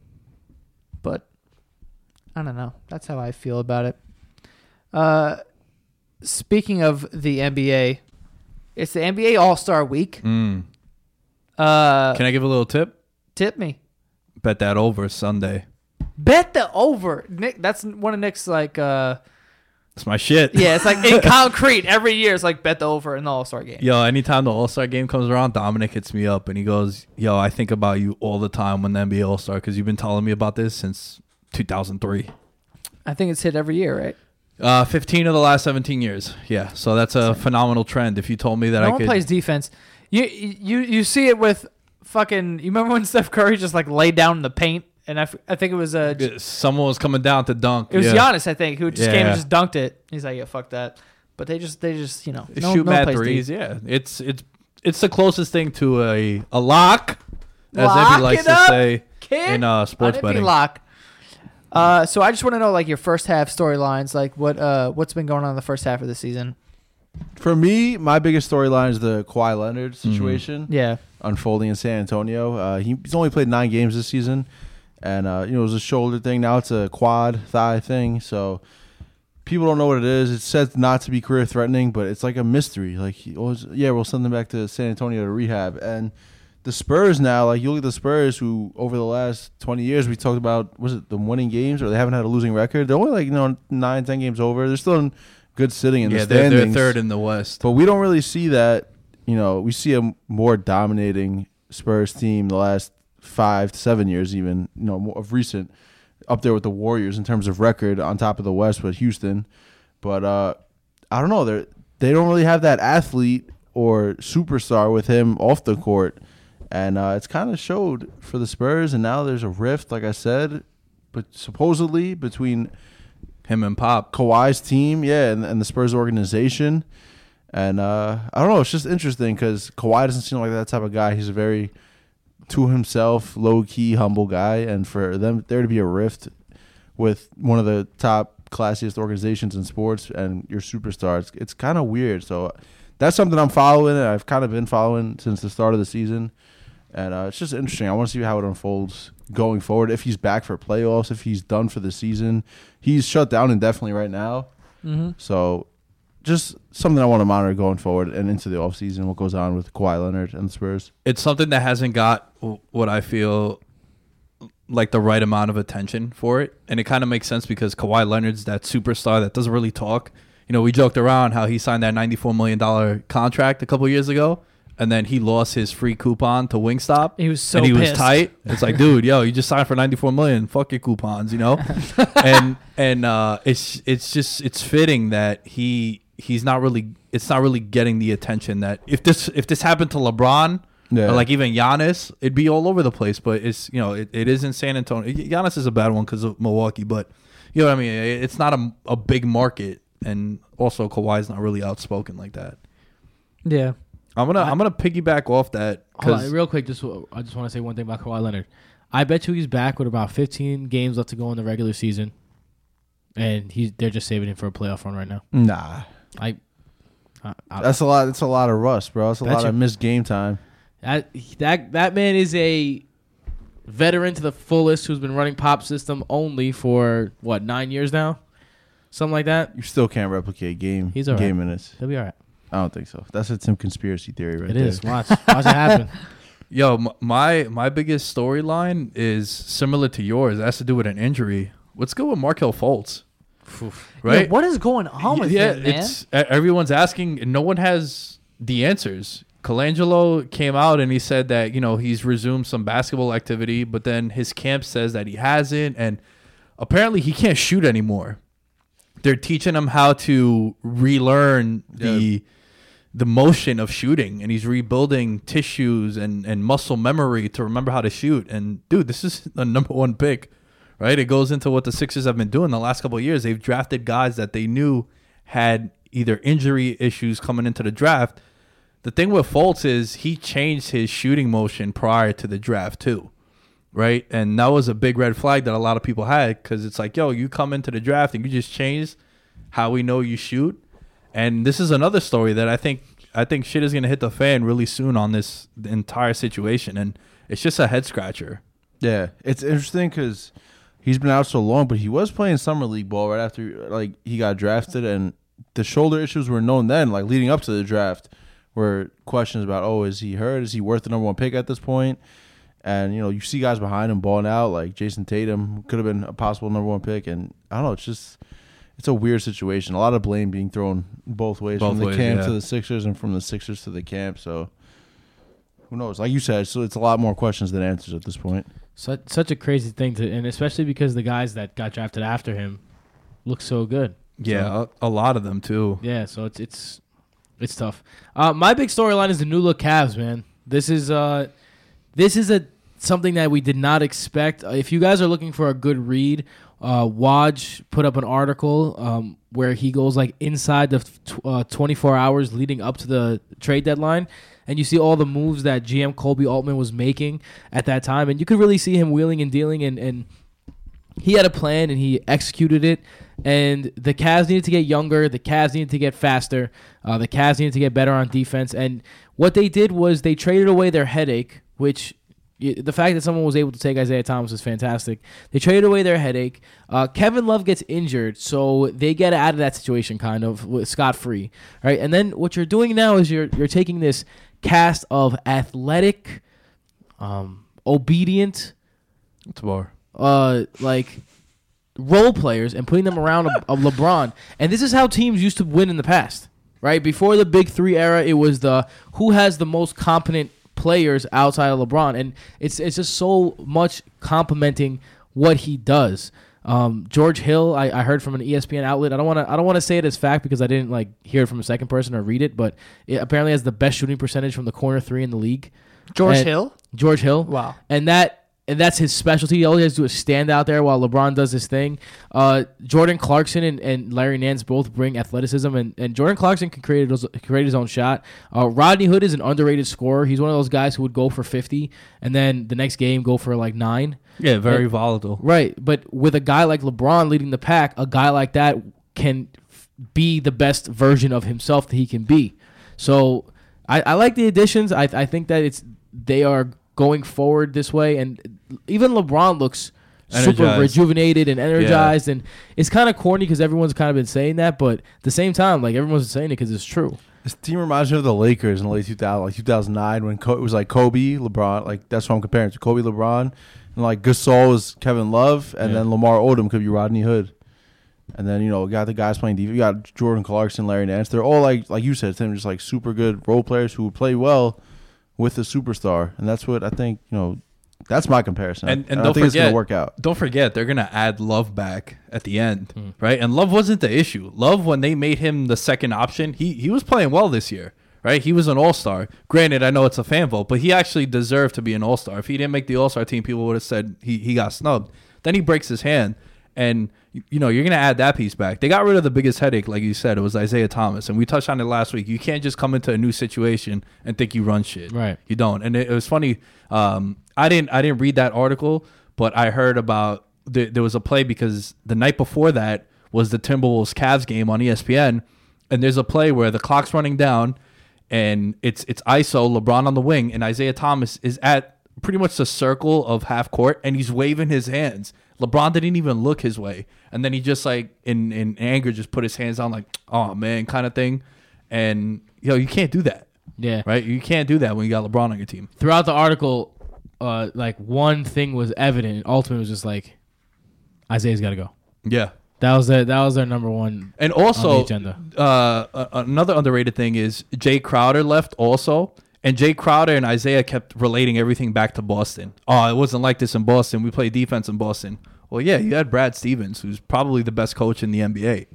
But I don't know. That's how I feel about it. Uh, speaking of the NBA, it's the NBA All Star Week. Mm. Uh, Can I give a little tip? tip me. Bet that over Sunday. Bet the over. Nick, that's one of Nick's like. uh That's my shit. Yeah, it's like in concrete every year. It's like bet the over in the All Star game. Yo, anytime the All Star game comes around, Dominic hits me up and he goes, "Yo, I think about you all the time when the NBA All Star because you've been telling me about this since 2003. I think it's hit every year, right? Uh, 15 of the last 17 years. Yeah, so that's a phenomenal trend. If you told me that no I one could, plays defense. You you you see it with fucking. You remember when Steph Curry just like laid down in the paint, and I, f- I think it was uh, someone was coming down to dunk. it was yeah. Giannis, I think, who just came and just dunked it. He's like, yeah, fuck that. But they just they just you know no, shoot no mad threes. D. Yeah, it's it's it's the closest thing to a a lock, as Lock Nippy likes it to say Kid, in uh, sports on betting. Lock. Uh, so I just want to know like your first half storylines, like what uh what's been going on in the first half of the season. For me, my biggest storyline is the Kawhi Leonard Mm-hmm. situation Yeah, unfolding in San Antonio. Uh, he, he's only played nine games this season, and uh, you know it was a shoulder thing. Now it's a quad thigh thing. So people don't know what it is. It's said not to be career threatening, but it's like a mystery. Like he always, yeah, we'll send him back to San Antonio to rehab. And the Spurs now, like you look at the Spurs, who over the last twenty years we talked about, was it the winning games or they haven't had a losing record? They're only like you know nine, ten games over. They're still in good sitting in Yeah, the they're, they're third in the West. But we don't really see that. You know, we see a more dominating Spurs team the last five to seven years, even you know, of recent, up there with the Warriors in terms of record, on top of the West with Houston. But uh, I don't know. They they don't really have that athlete or superstar with him off the court, and uh, it's kind of showed for the Spurs. And now there's a rift, like I said, but supposedly between Him and Pop. Kawhi's team, yeah, and, and the Spurs organization. And uh, I don't know, it's just interesting because Kawhi doesn't seem like that type of guy. He's a very to himself, low key, humble guy, and for them there to be a rift with one of the top classiest organizations in sports and your superstar, it's, it's kind of weird. So that's something I'm following, and I've kind of been following since the start of the season. And uh, it's just interesting. I want to see how it unfolds going forward. If he's back for playoffs, if he's done for the season, he's shut down indefinitely right now. Mm-hmm. So just something I want to monitor going forward and into the offseason, what goes on with Kawhi Leonard and the Spurs. It's something that hasn't got what I feel like the right amount of attention for it. And it kind of makes sense because Kawhi Leonard's that superstar that doesn't really talk. You know, we joked around how he signed that $94 million contract a couple years ago. And then he lost his free coupon to Wingstop. He was so and he was tight. It's like, dude, yo, you just signed for ninety four million. Fuck your coupons, you know. and and uh, it's it's just it's fitting that he he's not really it's not really getting the attention that if this if this happened to LeBron Yeah. or like even Giannis, it'd be all over the place. But it's you know it, it is in San Antonio. Giannis is a bad one because of Milwaukee, but you know what I mean. It's not a, a big market, and also Kawhi's not really outspoken like that. Yeah. I'm gonna I, am gonna piggyback off that Hold on, real quick, just I just want to say one thing about Kawhi Leonard. I bet you he's back with about 15 games left to go in the regular season, and he's they're just saving him for a playoff run right now. Nah. I, I, I That's a lot that's a lot of rust, bro. That's a Bet lot you- of missed game time. that that that man is a veteran to the fullest who's been running pop system only for what nine years now, something like that. You still can't replicate game He's all game minutes. He'll be all right. I don't think so. That's a some conspiracy theory right It there. is. Watch, watch it happen. Yo, my my biggest storyline is similar to yours. It has to do with an injury. What's good with Markelle Fultz? Right? Yeah, what is going on with yeah, him, man? it's everyone's asking, and no one has the answers. Colangelo came out and he said that you know he's resumed some basketball activity, but then his camp says that he hasn't, and apparently he can't shoot anymore. They're teaching him how to relearn the the motion of shooting, and he's rebuilding tissues and and muscle memory to remember how to shoot. And dude, this is a number one pick, right? It goes into what the Sixers have been doing the last couple of years. They've drafted guys that they knew had either injury issues coming into the draft. The thing with Fultz is he changed his shooting motion prior to the draft too, right? And that was a big red flag that a lot of people had because it's like, yo, you come into the draft and you just change how we know you shoot. And this is another story that I think I think shit is gonna hit the fan really soon on this entire situation, and it's just a head scratcher. Yeah, it's interesting because he's been out so long, but he was playing summer league ball right after like he got drafted, and the shoulder issues were known then, like leading up to the draft, were questions about oh is he hurt, is he worth the number one pick at this point? and you know you see guys behind him balling out like Jayson Tatum could have been a possible number one pick, and I don't know, it's just. It's a weird situation. A lot of blame being thrown both ways, Both from the ways, camp yeah. to the Sixers and from the Sixers to the camp. So, who knows? Like you said, so it's a lot more questions than answers at this point. Such such a crazy thing to, and especially because the guys that got drafted after him look so good. Yeah, a, a lot of them too. Yeah, so it's it's it's tough. Uh, my big storyline is the new look Cavs, man. This is uh, this is a something that we did not expect. Uh, if you guys are looking for a good read, uh, Woj put up an article um, where he goes like inside the tw- uh, 24 hours leading up to the trade deadline, and you see all the moves that GM Koby Altman was making at that time, and you could really see him wheeling and dealing and and he had a plan and he executed it. And the Cavs needed to get younger. The Cavs needed to get faster. Uh, the Cavs needed to get better on defense. And what they did was they traded away their headache, which the fact that someone was able to take Isaiah Thomas is fantastic. They traded away their headache. Uh, Kevin Love gets injured, so they get out of that situation kind of scot free, right? And then what you're doing now is you're you're taking this cast of athletic, um, obedient, It's more. uh like role players and putting them around a, a LeBron. And this is how teams used to win in the past, right? Before the Big Three era, it was the who has the most competent players outside of LeBron, and it's it's just so much complimenting what he does. Um, George Hill, I, I heard from an ESPN outlet. I don't want to I don't want to say it as fact because I didn't like hear it from a second person or read it, but it apparently has the best shooting percentage from the corner three in the league. George And- Hill. George Hill. Wow. And that and that's his specialty. All he has to do is stand out there while LeBron does his thing. Uh, Jordan Clarkson and, and Larry Nance both bring athleticism, and, and Jordan Clarkson can create his, create his own shot. Uh, Rodney Hood is an underrated scorer. He's one of those guys who would go for 50 and then the next game go for like nine. Yeah, very And- volatile. Right. But with a guy like LeBron leading the pack, a guy like that can f- be the best version of himself that he can be. So I, I like the additions. I, I think that it's they are going forward this way, and even LeBron looks super rejuvenated and energized. And it's kind of corny because everyone's kind of been saying that, but at the same time, like everyone's saying it because it's true. This team reminds me of the Lakers in the late 2000, like 2009, when Co- it was like Kobe, LeBron. Like that's what I'm comparing to Kobe, LeBron, and like Gasol was Kevin Love, and Yeah. then Lamar Odom could be Rodney Hood. And then you know, got the guys playing defense. You got Jordan Clarkson, Larry Nance. They're all like, like you said, Tim, just like super good role players who would play well with a superstar, and that's what I think. You know, that's my comparison. And- and I don't think it's forget- gonna work out. Don't forget, they're gonna add Love back at the end, right? And Love wasn't the issue. Love, when they made him the second option, he he was playing well this year, right? He was an All Star. Granted, I know it's a fan vote, but he actually deserved to be an All Star. If he didn't make the All Star team, people would have said he he got snubbed. Then he breaks his hand, and you- you know you're gonna add that piece back. They got rid of the biggest headache, like you said, it was Isaiah Thomas, and we touched on it last week. You can't just come into a new situation and think you run shit, Right. You don't. And it, it was funny. Um, I didn't I didn't read that article, but I heard about there, there was a play because the night before that was the Timberwolves Cavs game on ESPN, and there's a play where the clock's running down, and it's it's ISO LeBron on the wing, and Isaiah Thomas is at pretty much the circle of half court, and he's waving his hands. LeBron didn't even look his way, and then he just like in in anger just put his hands down like oh man kind of thing, and you know you can't do that. Yeah. Right, you can't do that when you got LeBron on your team. Throughout the article, uh, like one thing was evident. Altman was just like Isaiah's got to go. Yeah, That was their that was their number one. And on also, agenda. uh, another underrated thing is Jay Crowder left also, and Jay Crowder and Isaiah kept relating everything back to Boston. Oh, it wasn't like this in Boston. We play defense in Boston. Well, yeah, you had Brad Stevens, who's probably the best coach in the NBA,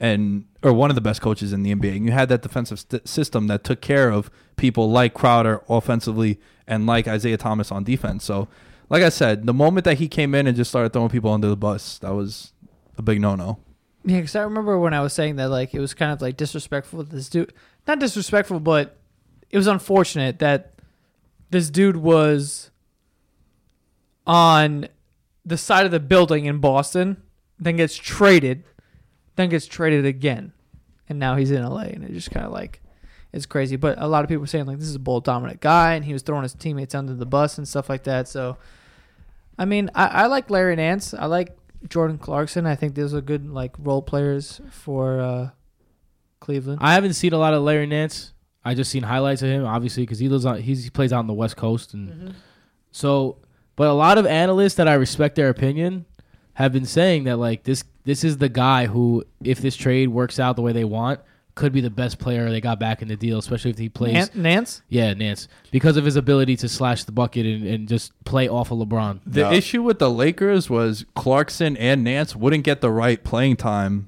and or one of the best coaches in the NBA. And you had that defensive st- system that took care of people like Crowder offensively and like Isaiah Thomas on defense. So, like I said, the moment that he came in and just started throwing people under the bus, that was a big no-no. Yeah, because I remember when I was saying that, like, it was kind of like disrespectful to this dude. Not disrespectful, but it was unfortunate that this dude was on the side of the building in Boston, then gets traded, then gets traded again, and now he's in LA, and it just kind of like it's crazy. But a lot of people were saying like this is a bold, dominant guy, and he was throwing his teammates under the bus and stuff like that. So, I mean, I, I like Larry Nance. I like Jordan Clarkson. I think those are good like role players for uh, Cleveland. I haven't seen a lot of Larry Nance. I just seen highlights of him, obviously, because he lives on he's, he plays out on the West Coast, and so. But a lot of analysts that I respect their opinion have been saying that like this this is the guy who, if this trade works out the way they want, could be the best player they got back in the deal, especially if he plays. Nan- Nance. Yeah, Nance, because of his ability to slash the bucket and, and just play off of LeBron. The No. issue with the Lakers was Clarkson and Nance wouldn't get the right playing time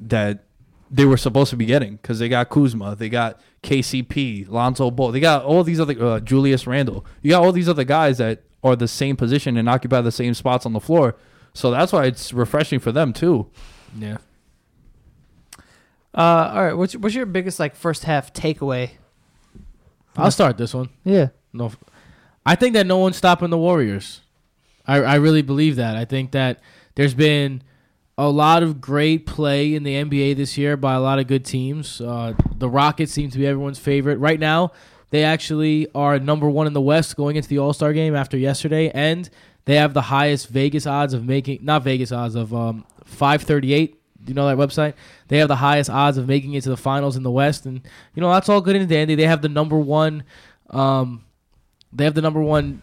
that they were supposed to be getting because they got Kuzma, they got KCP, Lonzo Ball, they got all these other uh, Julius Randle. You got all these other guys that are the same position and occupy the same spots on the floor. So that's why it's refreshing for them too. Yeah. Uh, all right. What's what's your biggest like first half takeaway? I'll start this one. Yeah. No, I think that no one's stopping the Warriors. I I really believe that. I think that there's been a lot of great play in the NBA this year by a lot of good teams. Uh, the Rockets seem to be everyone's favorite right now. They actually are number one in the West going into the All Star game after yesterday, and they have the highest Vegas odds of making not Vegas odds of um, five thirty eight. Do you know that website? They have the highest odds of making it to the finals in the West, and you know that's all good and dandy. They have the number one. Um, they have the number one,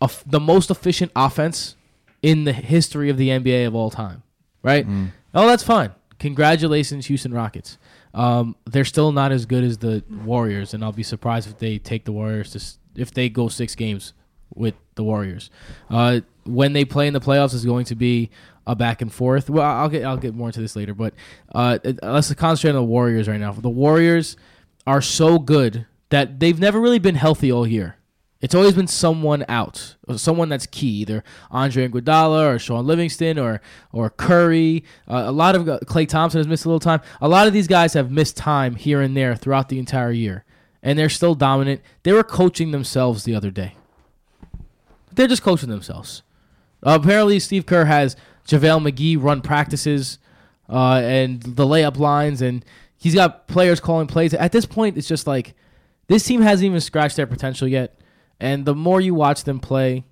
of the most efficient offense in the history of the NBA of all time. Right? Oh, that's fine. Congratulations, Houston Rockets. Um, they're still not as good as the Warriors, and I'll be surprised if they take the Warriors to if they go six games with the Warriors. Uh, when they play in the playoffs is going to be a back and forth. Well, I'll get I'll get more into this later, but uh, let's concentrate on the Warriors right now. The Warriors are so good that they've never really been healthy all year. It's always been someone out, someone that's key, either Andre Iguodala or Shaun Livingston or or Curry. Uh, a lot of Klay Thompson has missed a little time. A lot of these guys have missed time here and there throughout the entire year, and they're still dominant. They were coaching themselves the other day. They're just coaching themselves. Uh, apparently, Steve Kerr has JaVale McGee run practices uh, and the layup lines, and he's got players calling plays. At this point, it's just like this team hasn't even scratched their potential yet. And the more you watch them play,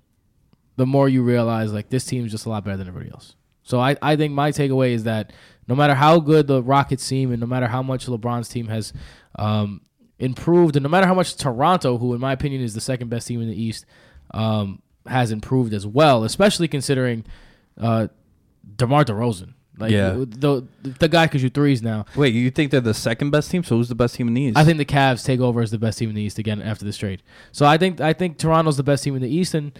the more you realize like this team is just a lot better than everybody else. So I, I think my takeaway is that no matter how good the Rockets seem, and no matter how much LeBron's team has um, improved, and no matter how much Toronto, who in my opinion is the second best team in the East, um, has improved as well, especially considering uh, DeMar DeRozan. Like Yeah. the the guy could shoot threes now. Wait, you think they're the second best team? So who's the best team in the East? I think the Cavs take over as the best team in the East again after this trade. So I think I think Toronto's the best team in the East, and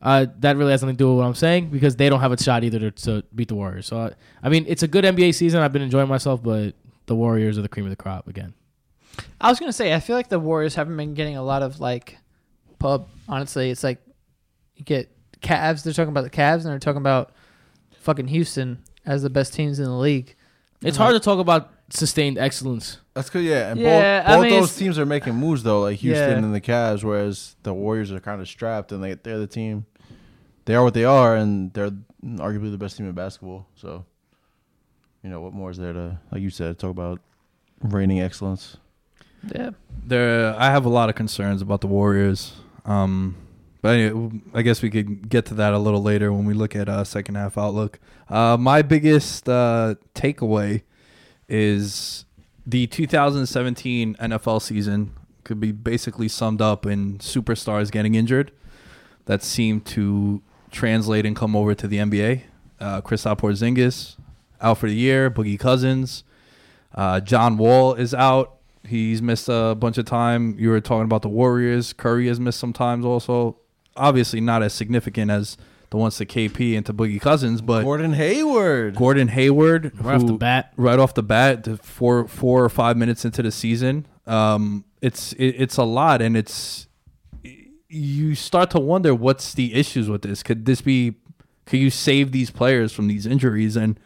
uh, that really has nothing to do with what I'm saying because they don't have a shot either to, to beat the Warriors. So I, I mean, it's a good NBA season. I've been enjoying myself, but the Warriors are the cream of the crop again. I was gonna say I feel like the Warriors haven't been getting a lot of like pub. Honestly, it's like you get Cavs. They're talking about the Cavs, and they're talking about fucking Houston as the best teams in the league. It's hard to talk about sustained excellence. That's good, yeah. And Yeah, both, I both mean, those it's- teams are making moves though, like Houston Yeah. and the Cavs, whereas the Warriors are kind of strapped and they they're the team. They are what they are, and they're arguably the best team in basketball. So, you know, what more is there to, like you said, talk about reigning excellence? Yeah, there I have a lot of concerns about the Warriors. Um, but anyway, I guess we could get to that a little later when we look at uh, second half outlook. Uh, my biggest uh, takeaway is the 2017 NFL season could be basically summed up in superstars getting injured that seemed to translate and come over to the NBA. Uh, Kristaps Porzingis out for the year. Boogie Cousins. Uh, John Wall is out. He's missed a bunch of time. You were talking about the Warriors. Curry has missed some times also. Obviously not as significant as the ones to KP and to Boogie Cousins, but Gordon Hayward. Gordon Hayward, Right off the bat. right off the bat, the four four or five minutes into the season, um, it's it, it's a lot, and it's you start to wonder what's the issues with this. Could this be? Could you save these players from these injuries? And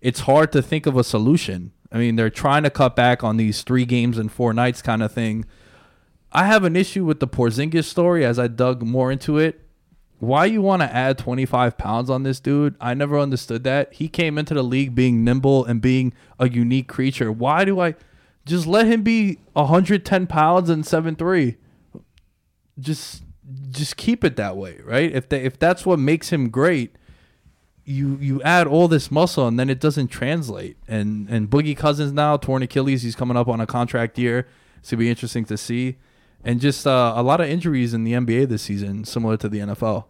it's hard to think of a solution. I mean, they're trying to cut back on these three games and four nights kind of thing. I have an issue with the Porzingis story as I dug more into it. Why you want to add 25 pounds on this dude? I never understood that. He came into the league being nimble and being a unique creature. Why do I just let him be 110 pounds and 7'3"? Just just keep it that way, right? If they, if that's what makes him great, you you add all this muscle and then it doesn't translate. And and Boogie Cousins now torn Achilles, he's coming up on a contract year. It's gonna be interesting to see. And just uh, a lot of injuries in the NBA this season, similar to the NFL.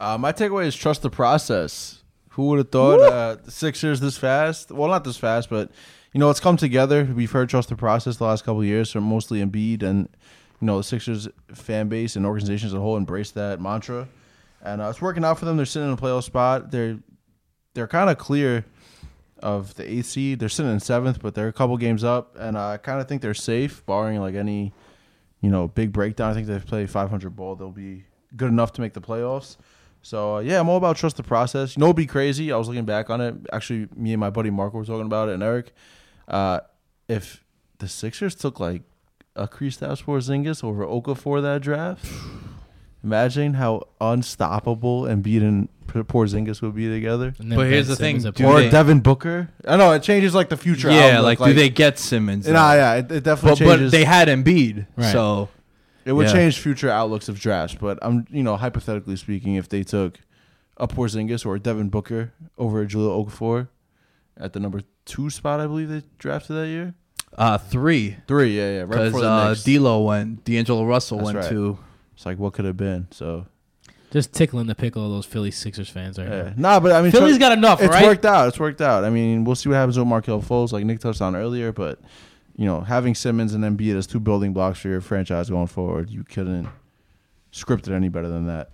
Uh, my takeaway is trust the process. Who would have thought uh, the Sixers this fast? Well, not this fast, but you know it's come together. We've heard trust the process the last couple of years, from mostly Embiid, and you know the Sixers fan base and organizations as a whole embrace that mantra, and uh, it's working out for them. They're sitting in a playoff spot. They're they're kind of clear of the seed. They're sitting in seventh, but they're a couple games up, and I kind of think they're safe, barring like any you know big breakdown. I think they've played 500 ball. They'll be good enough to make the playoffs. So uh, yeah, I'm all about trust the process. You know, it'd be crazy. I was looking back on it. Actually, me and my buddy Marco were talking about it, and Eric. Uh, if the Sixers took like a Kristaps Porzingis over Okafor that draft, imagine how unstoppable and P- Porzingis would be together. And then But here's the thing, Simmons at do or they- Devin Booker. I know it changes like the future. yeah, outlook, like, do they get Simmons? Nah, yeah, it, it definitely but, changes. but they had Embiid, Right. so It would Yeah. change future outlooks of drafts, but I'm you know hypothetically speaking, if they took a Porzingis or a Devin Booker over a Jahlil Okafor at the number two spot, I believe they drafted that year. uh, three Three, yeah, yeah, right because before the uh, Knicks. D'Lo went, D'Angelo Russell That's went right. to. it's like what could have been. So Just tickling the pickle of those Philly Sixers fans right yeah, now. nah, but I mean, Philly's so- got enough, It's right? worked out. It's worked out. I mean, we'll see what happens with Markelle Fultz, like Nick touched on earlier, but you know, having Simmons and Embiid as two building blocks for your franchise going forward, you couldn't script it any better than that.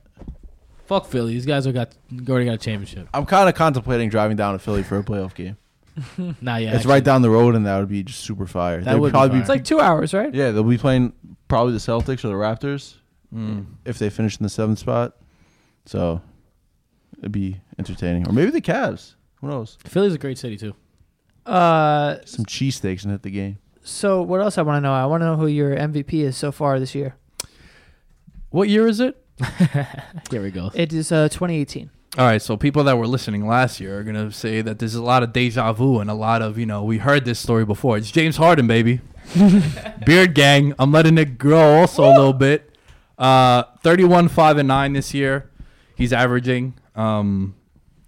Fuck Philly. These guys are got already got a championship. I'm kind of contemplating driving down to Philly for a playoff game. Nah, yeah. it's actually. right down the road, and that would be just super fire. That They'd would be probably fire. It's like two hours, right? yeah, they'll be playing probably the Celtics or the Raptors Mm. if they finish in the seventh spot. So it'd be entertaining, or maybe the Cavs. Who knows? Philly's a great city too. Uh, Some cheesesteaks and hit the game. so what else I want to know? I want to know who your MVP is so far this year. What year is it? Here we go. It is uh 2018. All right, so people that were listening last year are gonna say that there's a lot of deja vu and a lot of you know we heard this story before. It's James Harden, baby, beard gang. I'm letting it grow also a little bit. Uh, 31, five and nine this year. He's averaging. Um,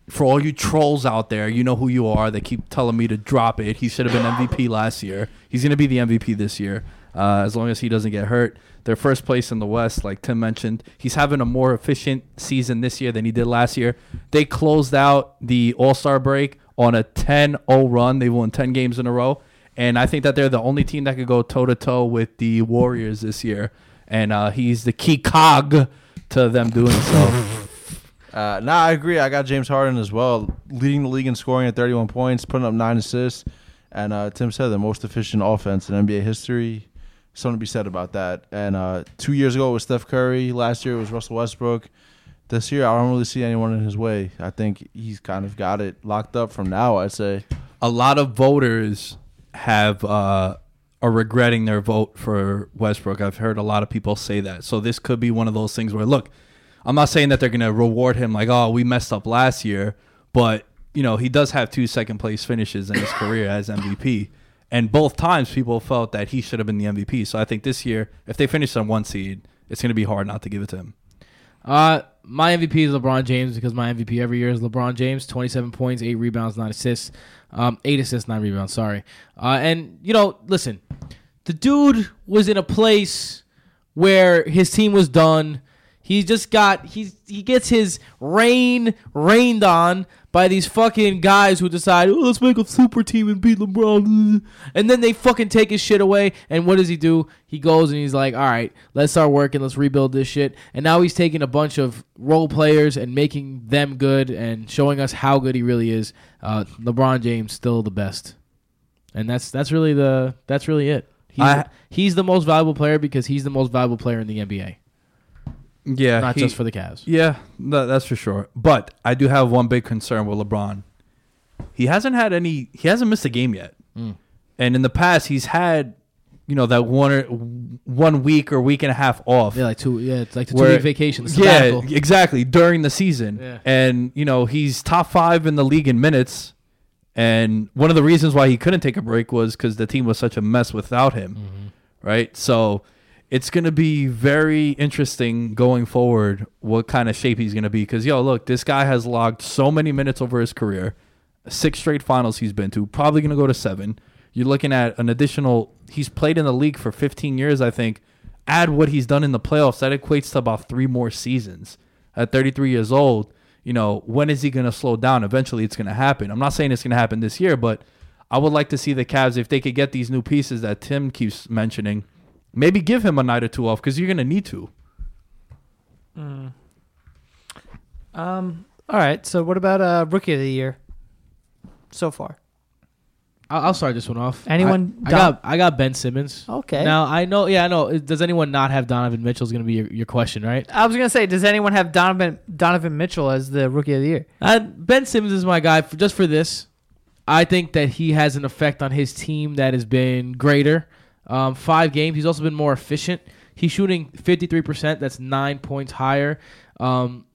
for all you trolls out there, you know who you are. They keep telling me to drop it. He should have been MVP last year. He's gonna be the MVP this year, uh, as long as he doesn't get hurt. They're first place in the West, like Tim mentioned. He's having a more efficient season this year than he did last year. They closed out the All Star break on a 10 0 run. They won 10 games in a row. And I think that they're the only team that could go toe to toe with the Warriors this year. And uh, he's the key cog to them doing so. Uh, nah, I agree. I got James Harden as well, leading the league in scoring at 31 points, putting up nine assists, and uh, Tim said the most efficient offense in NBA history. Something to be said about that. And uh, two years ago it was Steph Curry. Last year it was Russell Westbrook. This year I don't really see anyone in his way. I think he's kind of got it locked up from now. I'd say. a lot of voters have uh, are regretting their vote for Westbrook. I've heard a lot of people say that. So this could be one of those things where look, I'm not saying that they're to reward him like, "Oh, we messed up last year," but you know, he does have two second place finishes in his career as MVP. And both times people felt that he should have been the MVP. So I think this year, if they finish on one seed, it's to be hard not to give it to him. Uh, my MVP is LeBron James because my MVP every year is LeBron James. Twenty-seven points, eight rebounds, nine assists. Um, eight assists, nine rebounds. Sorry. Uh, and you know, listen, the dude was in a place where his team was done. He just got he's he gets his rain rained on by these fucking guys who decide, oh, let's make a super team and beat LeBron, and then they fucking take his shit away. And what does he do? He goes and he's like, all right, let's start working, let's rebuild this shit. And now he's taking a bunch of role players and making them good and showing us how good he really is. Uh, LeBron James still the best, and that's that's really the that's really it. He's, I- he's the most valuable player because he's the most valuable player in the NBA, Yeah, not he- just for the Cavs. Yeah, tha- that's for sure. But I do have one big concern with LeBron. He hasn't had any. He hasn't missed a game yet. Mm. And in the past, he's had, you know, that one or one week or week and a half off. Yeah, like two. Yeah, it's like the two Where- week vacation. Yeah, exactly during the season. Yeah. And you know, he's top five in the league in minutes. And one of the reasons why he couldn't take a break was because the team was such a mess without him, Mm-hmm. right? So it's to be very interesting going forward what kind of shape he's to be. Because, yo, look, this guy has logged so many minutes over his career, six straight finals he's been to, probably to go to seven. You're looking at an additional, he's played in the league for 15 years, I think. Add what he's done in the playoffs, that equates to about three more seasons. At 33 years old, you know, when is he going to slow down? Eventually, it's going to happen. I'm not saying it's going to happen this year, but I would like to see the Cavs, if they could get these new pieces that Tim keeps mentioning, maybe give him a night or two off because you're going to need to. Um. All right. So what about uh rookie of the year? So far, I'll, I'll start this one off. Anyone I, I got I got Ben Simmons. okay. Now I know. Yeah, I know. Does anyone not have Donovan Mitchell? Is going to be your, your question, right? I was gonna say, does anyone have Donovan Donovan Mitchell as the rookie of the year? Uh, ben Simmons is my guy for, just for this. I think that he has an effect on his team that has been greater. Um, five games. He's also been more efficient. He's shooting 53%. That's nine points higher um,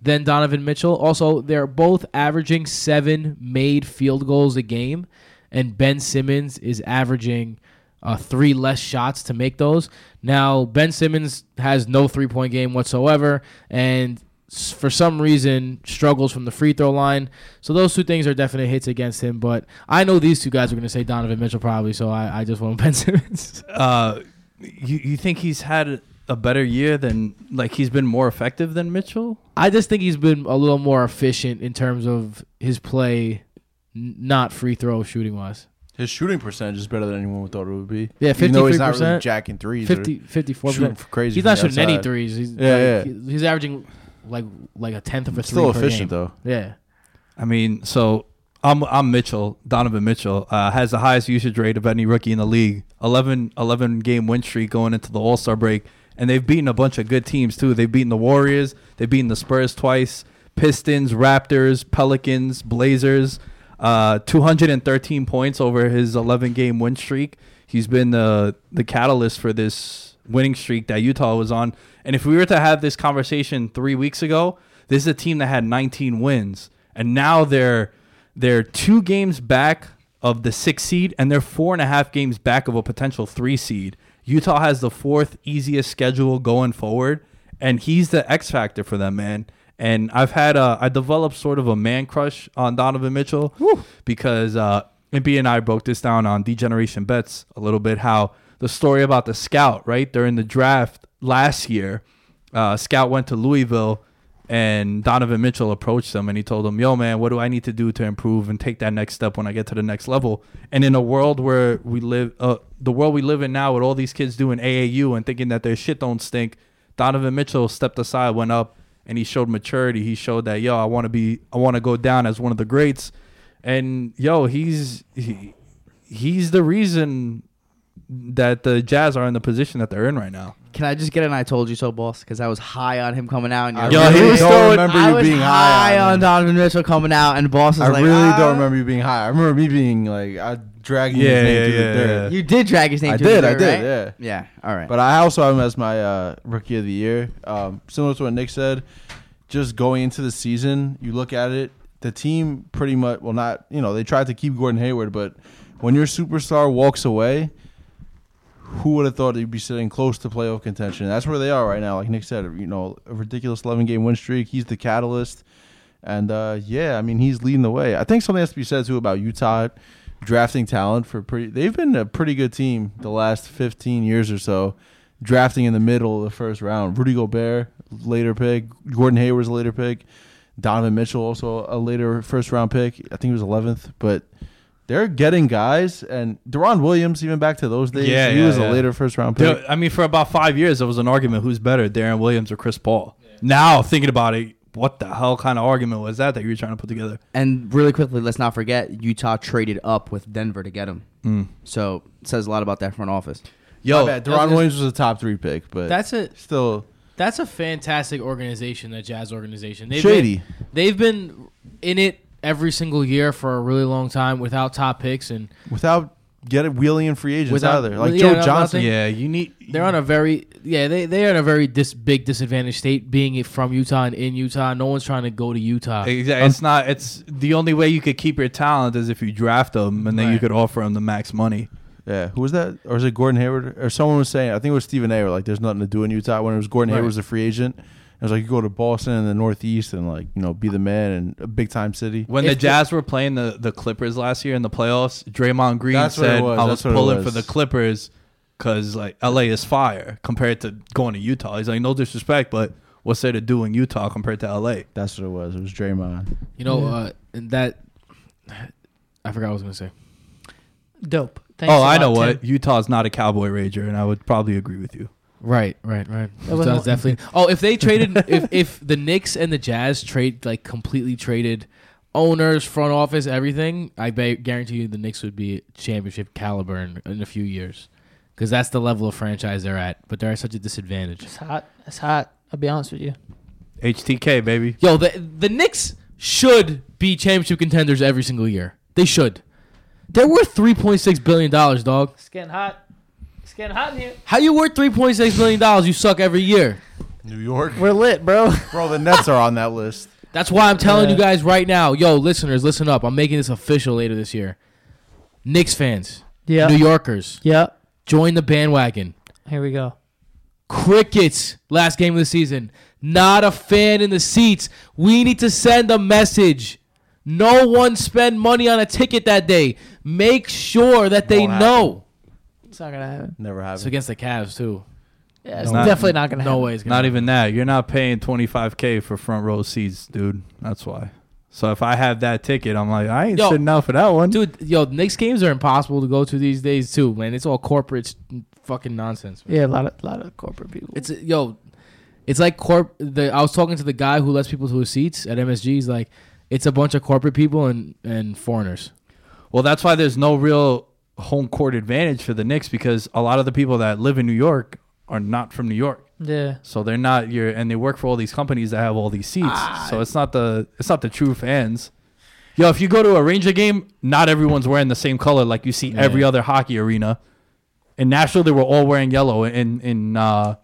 than Donovan Mitchell. Also, they're both averaging seven made field goals a game, and Ben Simmons is averaging uh, three less shots to make those. Now, Ben Simmons has no three point game whatsoever, and for some reason struggles from the free throw line. So those two things are definite hits against him. But I know these two guys are going to say Donovan Mitchell probably, so I, I just want Ben Simmons. Uh, you, you think he's had a better year than, like, he's been more effective than Mitchell? I just think he's been a little more efficient in terms of his play, n- not free throw shooting wise. His shooting percentage is better than anyone would thought it would be. Yeah, Even though he's not really 53%, jacking threes. or 50, 54 shooting crazy. He's not the shooting any threes. He's, Yeah, like, yeah. He's averaging like like a tenth of a three. Still per efficient game. though. Yeah. I mean, so I'm I'm Mitchell, Donovan Mitchell, uh, has the highest usage rate of any rookie in the league. 11, 11 game win streak going into the All Star break, and they've beaten a bunch of good teams too. They've beaten the Warriors, they've beaten the Spurs twice, Pistons, Raptors, Pelicans, Blazers. Uh, 213 points over his 11 game win streak. He's been the the catalyst for this winning streak that Utah was on. And if we were to have this conversation three weeks ago, this is a team that had 19 wins, and now they're they're two games back of the six seed, and they're four and a half games back of a potential three seed. Utah has the fourth easiest schedule going forward, and he's the X factor for them, man. And I've had a, I developed sort of a man crush on Donovan Mitchell because uh, Impy and I broke this down on Degeneration Bets a little bit. How the story about the scout, right during the draft last year, uh, scout went to Louisville and Donovan Mitchell approached him and he told him, "Yo, man, what do I need to do to improve and take that next step when I get to the next level?" And in a world where we live, uh, the world we live in now, with all these kids doing AAU and thinking that their shit don't stink, Donovan Mitchell stepped aside, went up, and he showed maturity. He showed that, yo, I want to be, I want to go down as one of the greats, and yo, he's he, he's the reason that the Jazz are in the position that they're in right now. Can I just get an "I told you so" boss? Because I was high on him coming out. And I you're Yo, he really was don't throwing- remember I you was being high high on him. Donovan Mitchell coming out, and boss was I like, really "Ah." don't remember you being high. I remember me being like, I dragging Yeah, his name yeah, through yeah, the dirt. You did drag his name. I to did, the I dirt, did, right? yeah. Yeah. All right. But I also have him as my uh, rookie of the year. Um, similar to what Nick said, just going into the season, you look at it, the team pretty much, well, not, you know, they tried to keep Gordon Hayward, but when your superstar walks away, who would have thought they'd be sitting close to playoff contention? That's where they are right now. Like Nick said, you know, a ridiculous 11 game win streak. He's the catalyst. And uh, yeah, I mean, he's leading the way. I think something has to be said too about Utah drafting talent for pretty. They've been a pretty good team the last 15 years or so, drafting in the middle of the first round. Rudy Gobert, later pick. Gordon Hayward's a later pick. Donovan Mitchell also a later first round pick. I think he was 11th, but they're getting guys and Deron Williams even back to those days. Yeah, he yeah, was yeah. a later first round pick. There- I mean, for about five years, there was an argument who's better, Deron Williams or Chris Paul. Now, thinking about it, what the hell kind of argument was that that you were trying to put together? and really quickly, let's not forget Utah traded up with Denver to get him. Mm. So it says a lot about that front office. Yo, My bad. Was Deron Williams was a top three pick, but That's a still that's a fantastic organization, the Jazz organization. They've shady. Been, they've been in it every single year for a really long time without top picks, and without getting wheeling in free agents Without- either. Like yeah, Joe no, Johnson. nothing. yeah, you need. they're on a very yeah they they are in a very dis, big disadvantaged state being it from Utah and in Utah. No one's trying to go to Utah. Exactly. It's um, not. It's the only way you could keep your talent is if you draft them, and then you could offer them the max money. Yeah, who was that? Or was it Gordon Hayward? Or someone was saying, I think it was Stephen A. Like, there's nothing to do in Utah. When it was Gordon Right. Hayward was a free agent, it was like you go to Boston in the Northeast and like you know be the man in a big time city. When If the the- Jazz were playing the, the Clippers last year in the playoffs, Draymond Green That's what it said, was, "I was that's what it pulling was. for the Clippers because like LA is fire compared to going to Utah." He's like, "No disrespect, but what's there to do in Utah compared to LA?" That's what it was. It was Draymond. you know, uh, and that I forgot what I was gonna say. Dope. Thanks oh, I lot, know Tim. what. Utah's not a Cowboy Rager, and I would probably agree with you. Right, right, right. That was definitely. Oh, if they traded, if if the Knicks and the Jazz trade like completely traded owners, front office, everything, I bet guarantee you the Knicks would be championship caliber in, in a few years, because that's the level of franchise they're at. But they're at such a disadvantage. It's hot. It's hot. I'll be honest with you. HTK baby. Yo, the the Knicks should be championship contenders every single year. They should. They're worth three point six billion dollars, dog. It's getting hot. It's getting hot in here. How you worth three point six million dollars? You suck every year. New York, We're lit, bro. bro. The Nets are on that list. That's why I'm telling Yeah. you guys right now, yo, listeners, listen up. I'm making this official later this year. Knicks fans, Yeah. New Yorkers, Yeah. join the bandwagon. Here we go. Crickets, last game of the season. Not a fan in the seats. We need to send a message. No one spend money on a ticket that day. Make sure that they Won't know. It's not gonna happen. Never It's happened. against the Cavs too. Yeah, it's not- definitely not gonna happen. No way it's gonna Not happen. even that. You're not paying 25k for front row seats, dude. That's why. So if I have that ticket, I'm like, I ain't Yo, sitting out for that one. Dude, yo, Knicks games are impossible to go to these days too, man. It's all corporate fucking nonsense. man. Yeah, a lot of lot of corporate people. It's yo, It's like corp. The I was talking to the guy who lets people to his seats at MSG. He's like, it's a bunch of corporate people and and foreigners. Well, that's why there's no real home court advantage for the Knicks because a lot of the people that live in New York are not from New York. Yeah. So they're not your and they work for all these companies that have all these seats. Ah. so it's not the it's not the true fans. Yo, if you go to a Ranger game, not everyone's wearing the same color like you see every other hockey arena. In Nashville, they were all wearing yellow. In in uh,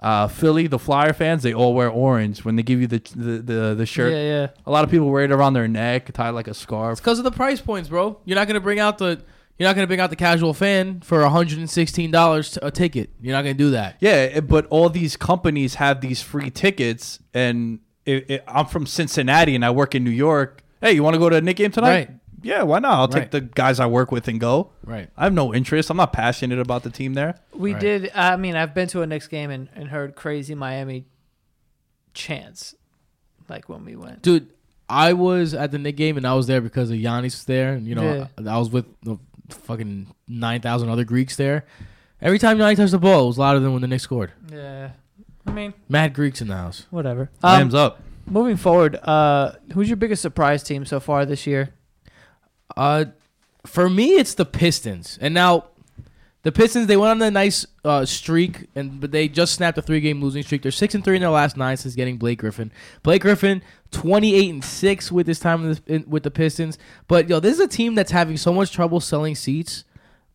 uh, Philly, the Flyer fans they all wear orange when they give you the the the, the shirt. Yeah, yeah. A lot of people wear it around their neck, tie like a scarf. It's because of the price points, bro. You're not gonna bring out the you're not gonna bring out the casual fan for 116 dollars a ticket. You're not gonna do that. Yeah, eh, but all these companies have these free tickets, and it, it, I'm from Cincinnati and I work in New York. Hey, you want to go to a Knick game tonight? Right. Yeah, why not? I'll take Right. the guys I work with and go. Right. I have no interest. I'm not passionate about the team there. We Right. did. I mean, I've been to a Knicks game and, and heard crazy Miami chants, like when we went. Dude, I was at the Knick game and I was there because of Giannis was there, and you know I, I was with the fucking nine thousand other Greeks there. Every time Giannis touched the ball, it was louder than when the Knicks scored. Yeah. I mean, Mad Greeks in the house. whatever. Um, Rams up. moving forward, uh, who's your biggest surprise team so far this year? Uh, for me, it's the Pistons. And now, the Pistons they went on a nice uh, streak, and but they just snapped a three-game losing streak. They're six and three in their last nine since getting Blake Griffin. Blake Griffin, twenty-eight and six with this time with the, in, with the Pistons. But yo, this is a team that's having so much trouble selling seats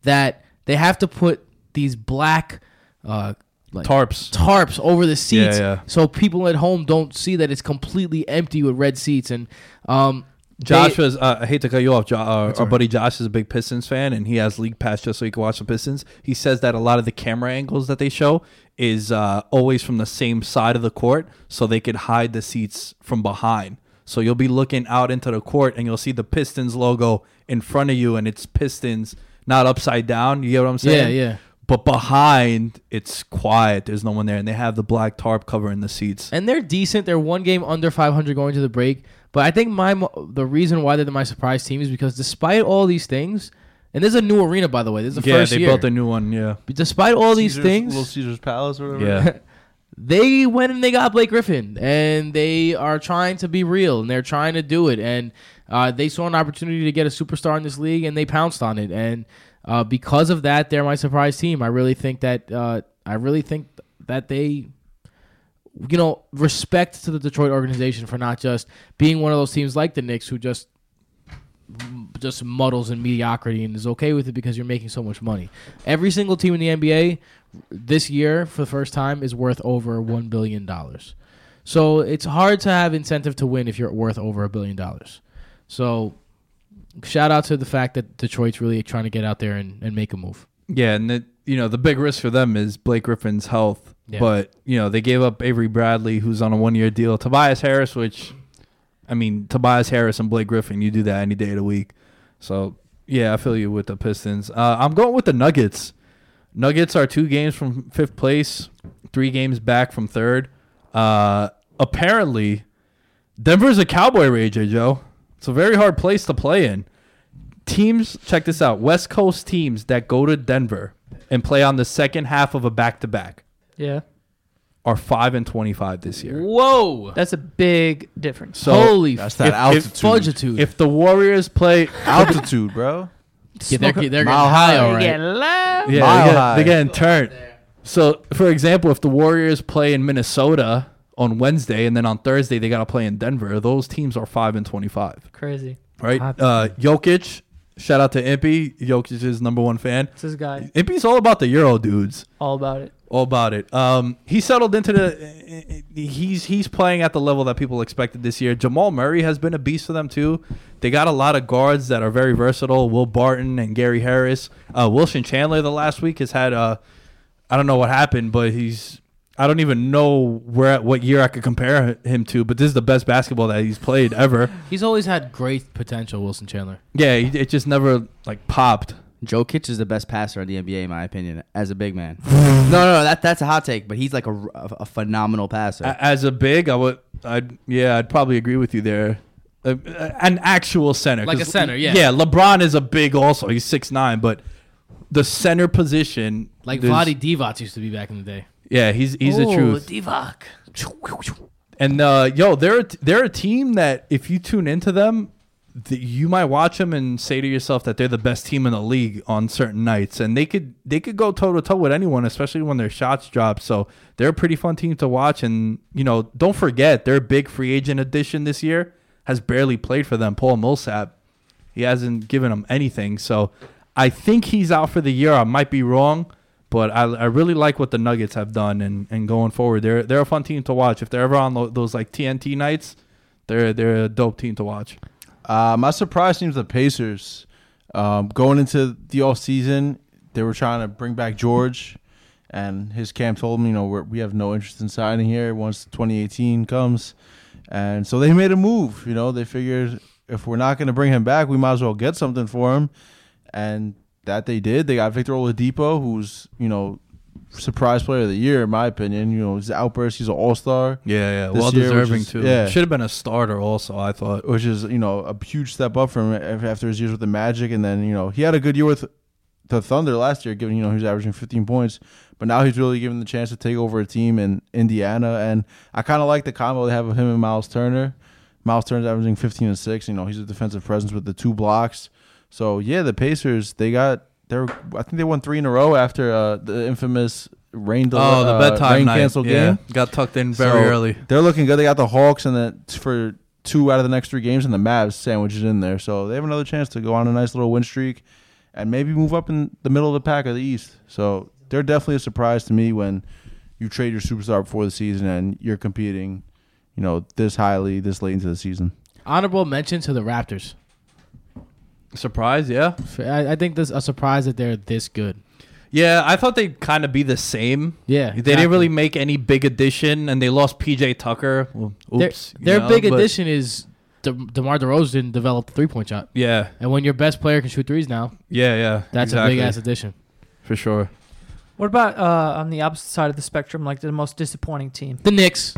that they have to put these black. Uh, like Tarps. tarps over the seats Yeah, yeah. so people at home don't see that it's completely empty with red seats and um Josh was. Uh, I hate to cut you off. Jo- uh, our buddy Josh is a big Pistons fan, and he has league pass just so he can watch the Pistons. He says that a lot of the camera angles that they show is uh, always from the same side of the court, so they could hide the seats from behind. So you'll be looking out into the court, and you'll see the Pistons logo in front of you, and it's Pistons, not upside down. You get what I'm saying? Yeah, yeah. But behind, it's quiet. There's no one there, and they have the black tarp covering the seats. and they're decent. They're one game under 500 going to the break. But I think my the reason why they're my surprise team is because despite all these things, and there's a new arena by the way. This is the yeah, first they year. built a new one. Yeah, But despite all these Caesar's- things, Little Caesar's Palace or whatever. yeah. they went and they got Blake Griffin, and they are trying to be real, and they're trying to do it, and uh, they saw an opportunity to get a superstar in this league, and they pounced on it, and uh, because of that, they're my surprise team. I really think that uh, I really think that they, you know, respect to the Detroit organization for not just being one of those teams like the Knicks who just just muddles in mediocrity and is okay with it because you're making so much money. Every single team in the NBA this year for the first time is worth over 1 billion dollars. So it's hard to have incentive to win if you're worth over a billion dollars. So shout out to the fact that Detroit's really trying to get out there and, and make a move. Yeah, and the, you know the big risk for them is Blake Griffin's health. Yeah. But you know they gave up Avery Bradley, who's on a one-year deal. Tobias Harris, which, I mean, Tobias Harris and Blake Griffin, you do that any day of the week. So yeah, I feel you with the Pistons. Uh, I'm going with the Nuggets. Nuggets are two games from fifth place, three games back from third. Uh, apparently, Denver's a cowboy rager, Joe. It's a very hard place to play in teams check this out west coast teams that go to denver and play on the second half of a back-to-back Yeah. Are 5 and 25 this year Whoa. That's a big difference. so Holy That's that if- if altitude. fudgitude. if the warriors play altitude, bro. yeah, they're, they're getting Mile high, high. all You right. get loud. yeah Mile they're getting, high. they're getting turned so for example if the warriors play in minnesota on wednesday and then on thursday they got to play in denver those teams are 5 and 25 Crazy. right uh Jokic, shout out to impy Jokic is number one fan It's this guy. impy's all about the euro dudes All about it. All about it. Um, he settled into the. He's he's playing at the level that people expected this year. Jamal Murray has been a beast for them too. They got a lot of guards that are very versatile. Will Barton and Gary Harris. Uh, Wilson Chandler the last week has had uh, I don't know what happened, but he's. I don't even know where what year I could compare him to, but this is the best basketball that he's played ever. He's always had great potential, Wilson Chandler. Yeah, it just never like popped. Jokic is the best passer in the NBA, in my opinion, as a big man. no, no, no, that that's a hot take, but he's like a, a, a phenomenal passer. As a big, I would, I'd, yeah, I'd probably agree with you there. Uh, an actual center, Like a 'cause- center, yeah. Yeah, LeBron is a big also. He's six nine, but the center position, Like there's- Vlade Divac used to be back in the day. Yeah, he's he's a Ooh, truth. Divac. And uh, yo, they're a- they're a team that if you tune into them, th- you might watch them and say to yourself that they're the best team in the league on certain nights, and they could they could go toe to toe with anyone, especially when their shots drop. So they're a pretty fun team to watch. And you know, don't forget their big free agent addition this year has barely played for them. Paul Millsap, he hasn't given them anything. So I think he's out for the year. I might be wrong. But I, I really like what the Nuggets have done and, and going forward. They're they're a fun team to watch. If they're ever on tho- those like TNT nights, they're they're a dope team to watch. Uh, my surprise team's the Pacers. Um, going into the off season, they were trying to bring back George, and his camp told him, you know, we have no interest in signing here once 2018 comes, and so they made a move. You know, they figured if we're not going to bring him back, we might as well get something for him, and that they did. They got Victor Oladipo, who's you know, surprise player of the year in my opinion. You know, his outburst, he's an all star. Yeah, yeah, well year, deserving is- too. yeah. should have been a starter also. I thought. which is you know a huge step up from af- after his years with the Magic, and then you know he had a good year with the Thunder last year, given you know he was averaging 15 points, but now he's really given the chance to take over a team in Indiana, and I kind of like the combo they have of him and Miles Turner. Miles Turner's averaging 15 and six. You know he's a defensive presence with the two blocks. So yeah, the Pacers they got they're I think they won three in a row after uh, the infamous rain del- Oh, the uh, bedtime rain night. canceled yeah, game. got tucked in very So, early. They're looking good. They got the Hawks and the for two out of the next three games, and the Mavs sandwiches in there. So they have another chance to go on a nice little win streak and maybe move up in the middle of the pack of the East. So they're definitely a surprise to me when you trade your superstar before the season and you're competing, you know, this highly this late into the season. Honorable mention to the Raptors. Surprise, yeah, I, I think this a surprise that they're this good. yeah. I thought they'd kind of be the same. Yeah, They exactly. didn't really make any big addition, and they lost PJ Tucker. Well, Their, oops. you their know, big but- addition is De- DeMar DeRozan developed a three point shot, Yeah, and when your best player can shoot threes now, yeah, yeah. that's exactly. a big ass addition. for sure. What about uh, on the opposite side of the spectrum, like the most disappointing team? The Knicks,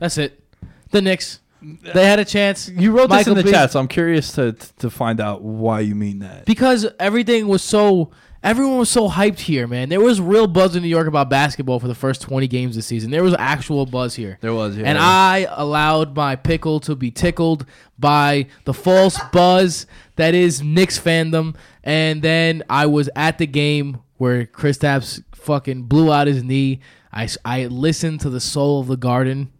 that's it. The Knicks, they had a chance. You wrote this in the Beasley- chat, so I'm curious to to find out why you mean that. because everything was so everyone was so hyped here, man. There was real buzz in New York about basketball for the first 20 games this season. There was actual buzz here. There was, yeah. And I allowed my pickle to be tickled by the false buzz that is Knicks fandom. And then I was at the game where Kristaps fucking blew out his knee. I, I listened to the soul of the garden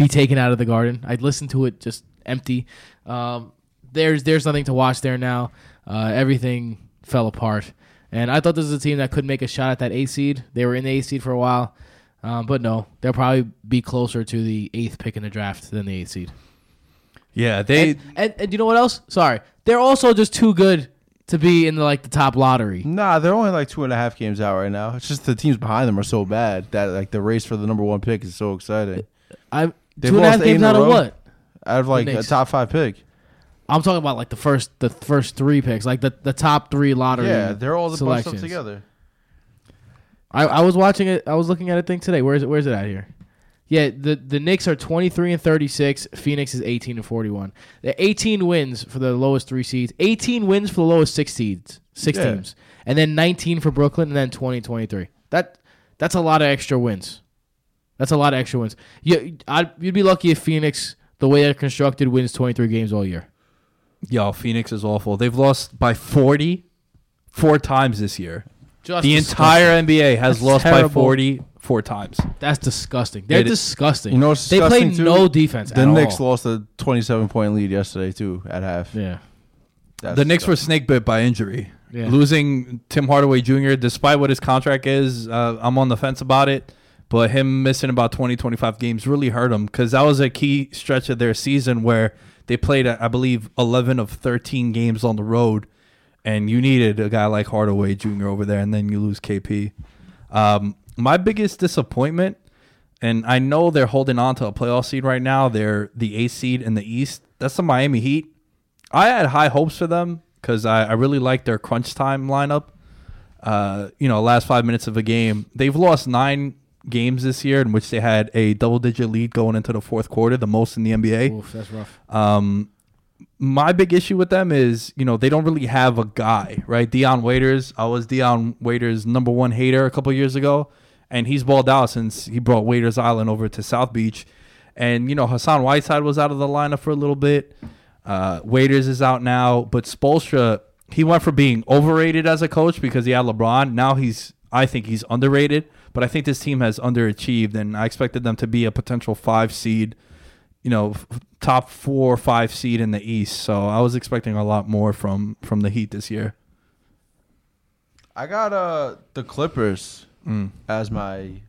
be taken out of the garden. I listened to it just empty. Um, there's there's nothing to watch there now. Uh, everything fell apart, and I thought this was a team that could make a shot at that eighth seed. They were in the eighth seed for a while, um, but no, they'll probably be closer to the eighth pick in the draft than the eighth seed. yeah, they And, and, and you know what else? Sorry, they're also just too good to be in the, like the top lottery. Nah, they're only like two and a half games out right now. It's just the teams behind them are so bad that like the race for the number one pick is so exciting. I They've two and a half games a out of what? Out of like a Knicks. top five pick. I'm talking about like the first the first three picks, like the, the top three lottery. Yeah, they're all the bunched up selections. together. I, I was watching it. I was looking at a thing today. Where is it? Where is it at here? Yeah, the the Knicks are 23 and 36. Phoenix is 18 and 41. The 18 wins for the lowest three seeds. 18 wins for the lowest six seeds, six Yeah. teams, and then 19 for Brooklyn, and then 20 23. That that's a lot of extra wins. That's a lot of extra wins. You, I'd, you'd be lucky if Phoenix, the way they're constructed, wins 23 games all year. yo, Phoenix is awful. They've lost by 40 four times this year. Just the disgusting. entire NBA has That's lost by terrible. 40 four times. That's disgusting. They're It is- disgusting. You know what's they play too? no defense. The at Knicks all. lost a 27 point lead yesterday too at half. Yeah. That's the Knicks were snake bit by injury. Yeah. Losing Tim Hardaway Jr., despite what his contract is, uh, I'm on the fence about it. But him missing about 20, 25 games really hurt him because that was a key stretch of their season where they played, I believe, 11 of 13 games on the road. And you needed a guy like Hardaway Jr. over there, and then you lose KP. Um, my biggest disappointment, and I know they're holding on to a playoff seed right now. They're the eighth seed in the East. That's the Miami Heat. I had high hopes for them because I, I really like their crunch time lineup. Uh, you know, last five minutes of a game. They've lost nine games this year in which they had a double digit lead going into the fourth quarter, the most in the NBA. Oof, that's rough. Um, my big issue with them is, you know, they don't really have a guy, right? Dion Waiters. I was Dion Waiters' number one hater a couple years ago, and he's balled out since he brought Waiters Island over to South Beach. And you know Hassan Whiteside was out of the lineup for a little bit. Uh, Waiters is out now, but Spoelstra he went from being overrated as a coach because he had LeBron. Now he's I think he's underrated, but I think this team has underachieved, and I expected them to be a potential five seed, you know, top four or five seed in the East. So I was expecting a lot more from from the Heat this year. I got uh the Clippers Mm. as my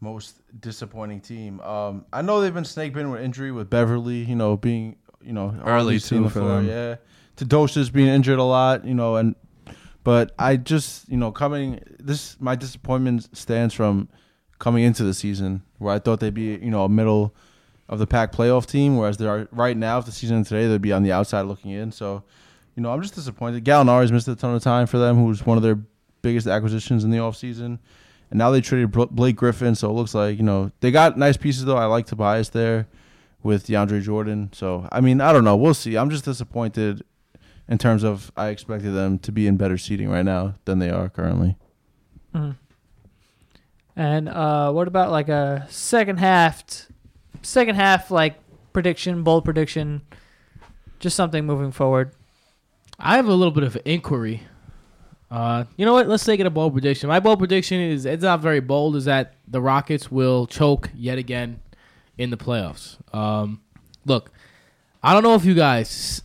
most disappointing team. Um, I know they've been snake bitten with injury with Beverley, you know, being you know Early, too, the for floor, them. Yeah, Teodosic's being injured a lot, you know, and but I just you know coming this my disappointment stands from coming into the season where I thought they'd be you know a middle of the pack playoff team, whereas they are right now. If the season today, they'd be on the outside looking in. So, you know, I'm just disappointed. Gallinari's missed a ton of time for them, who was one of their biggest acquisitions in the offseason. And now they traded Blake Griffin, so it looks like, you know, they got nice pieces, though. I like Tobias there with DeAndre Jordan. So, I mean, I don't know. We'll see. I'm just disappointed in terms of I expected them to be in better seating right now than they are currently. Mhm. And uh, what about like a second half, t- second half like prediction, bold prediction, just something moving forward. I have a little bit of an inquiry. Uh, you know what? Let's take it a bold prediction. My bold prediction is it's not very bold. Is that the Rockets will choke yet again in the playoffs? Um, look, I don't know if you guys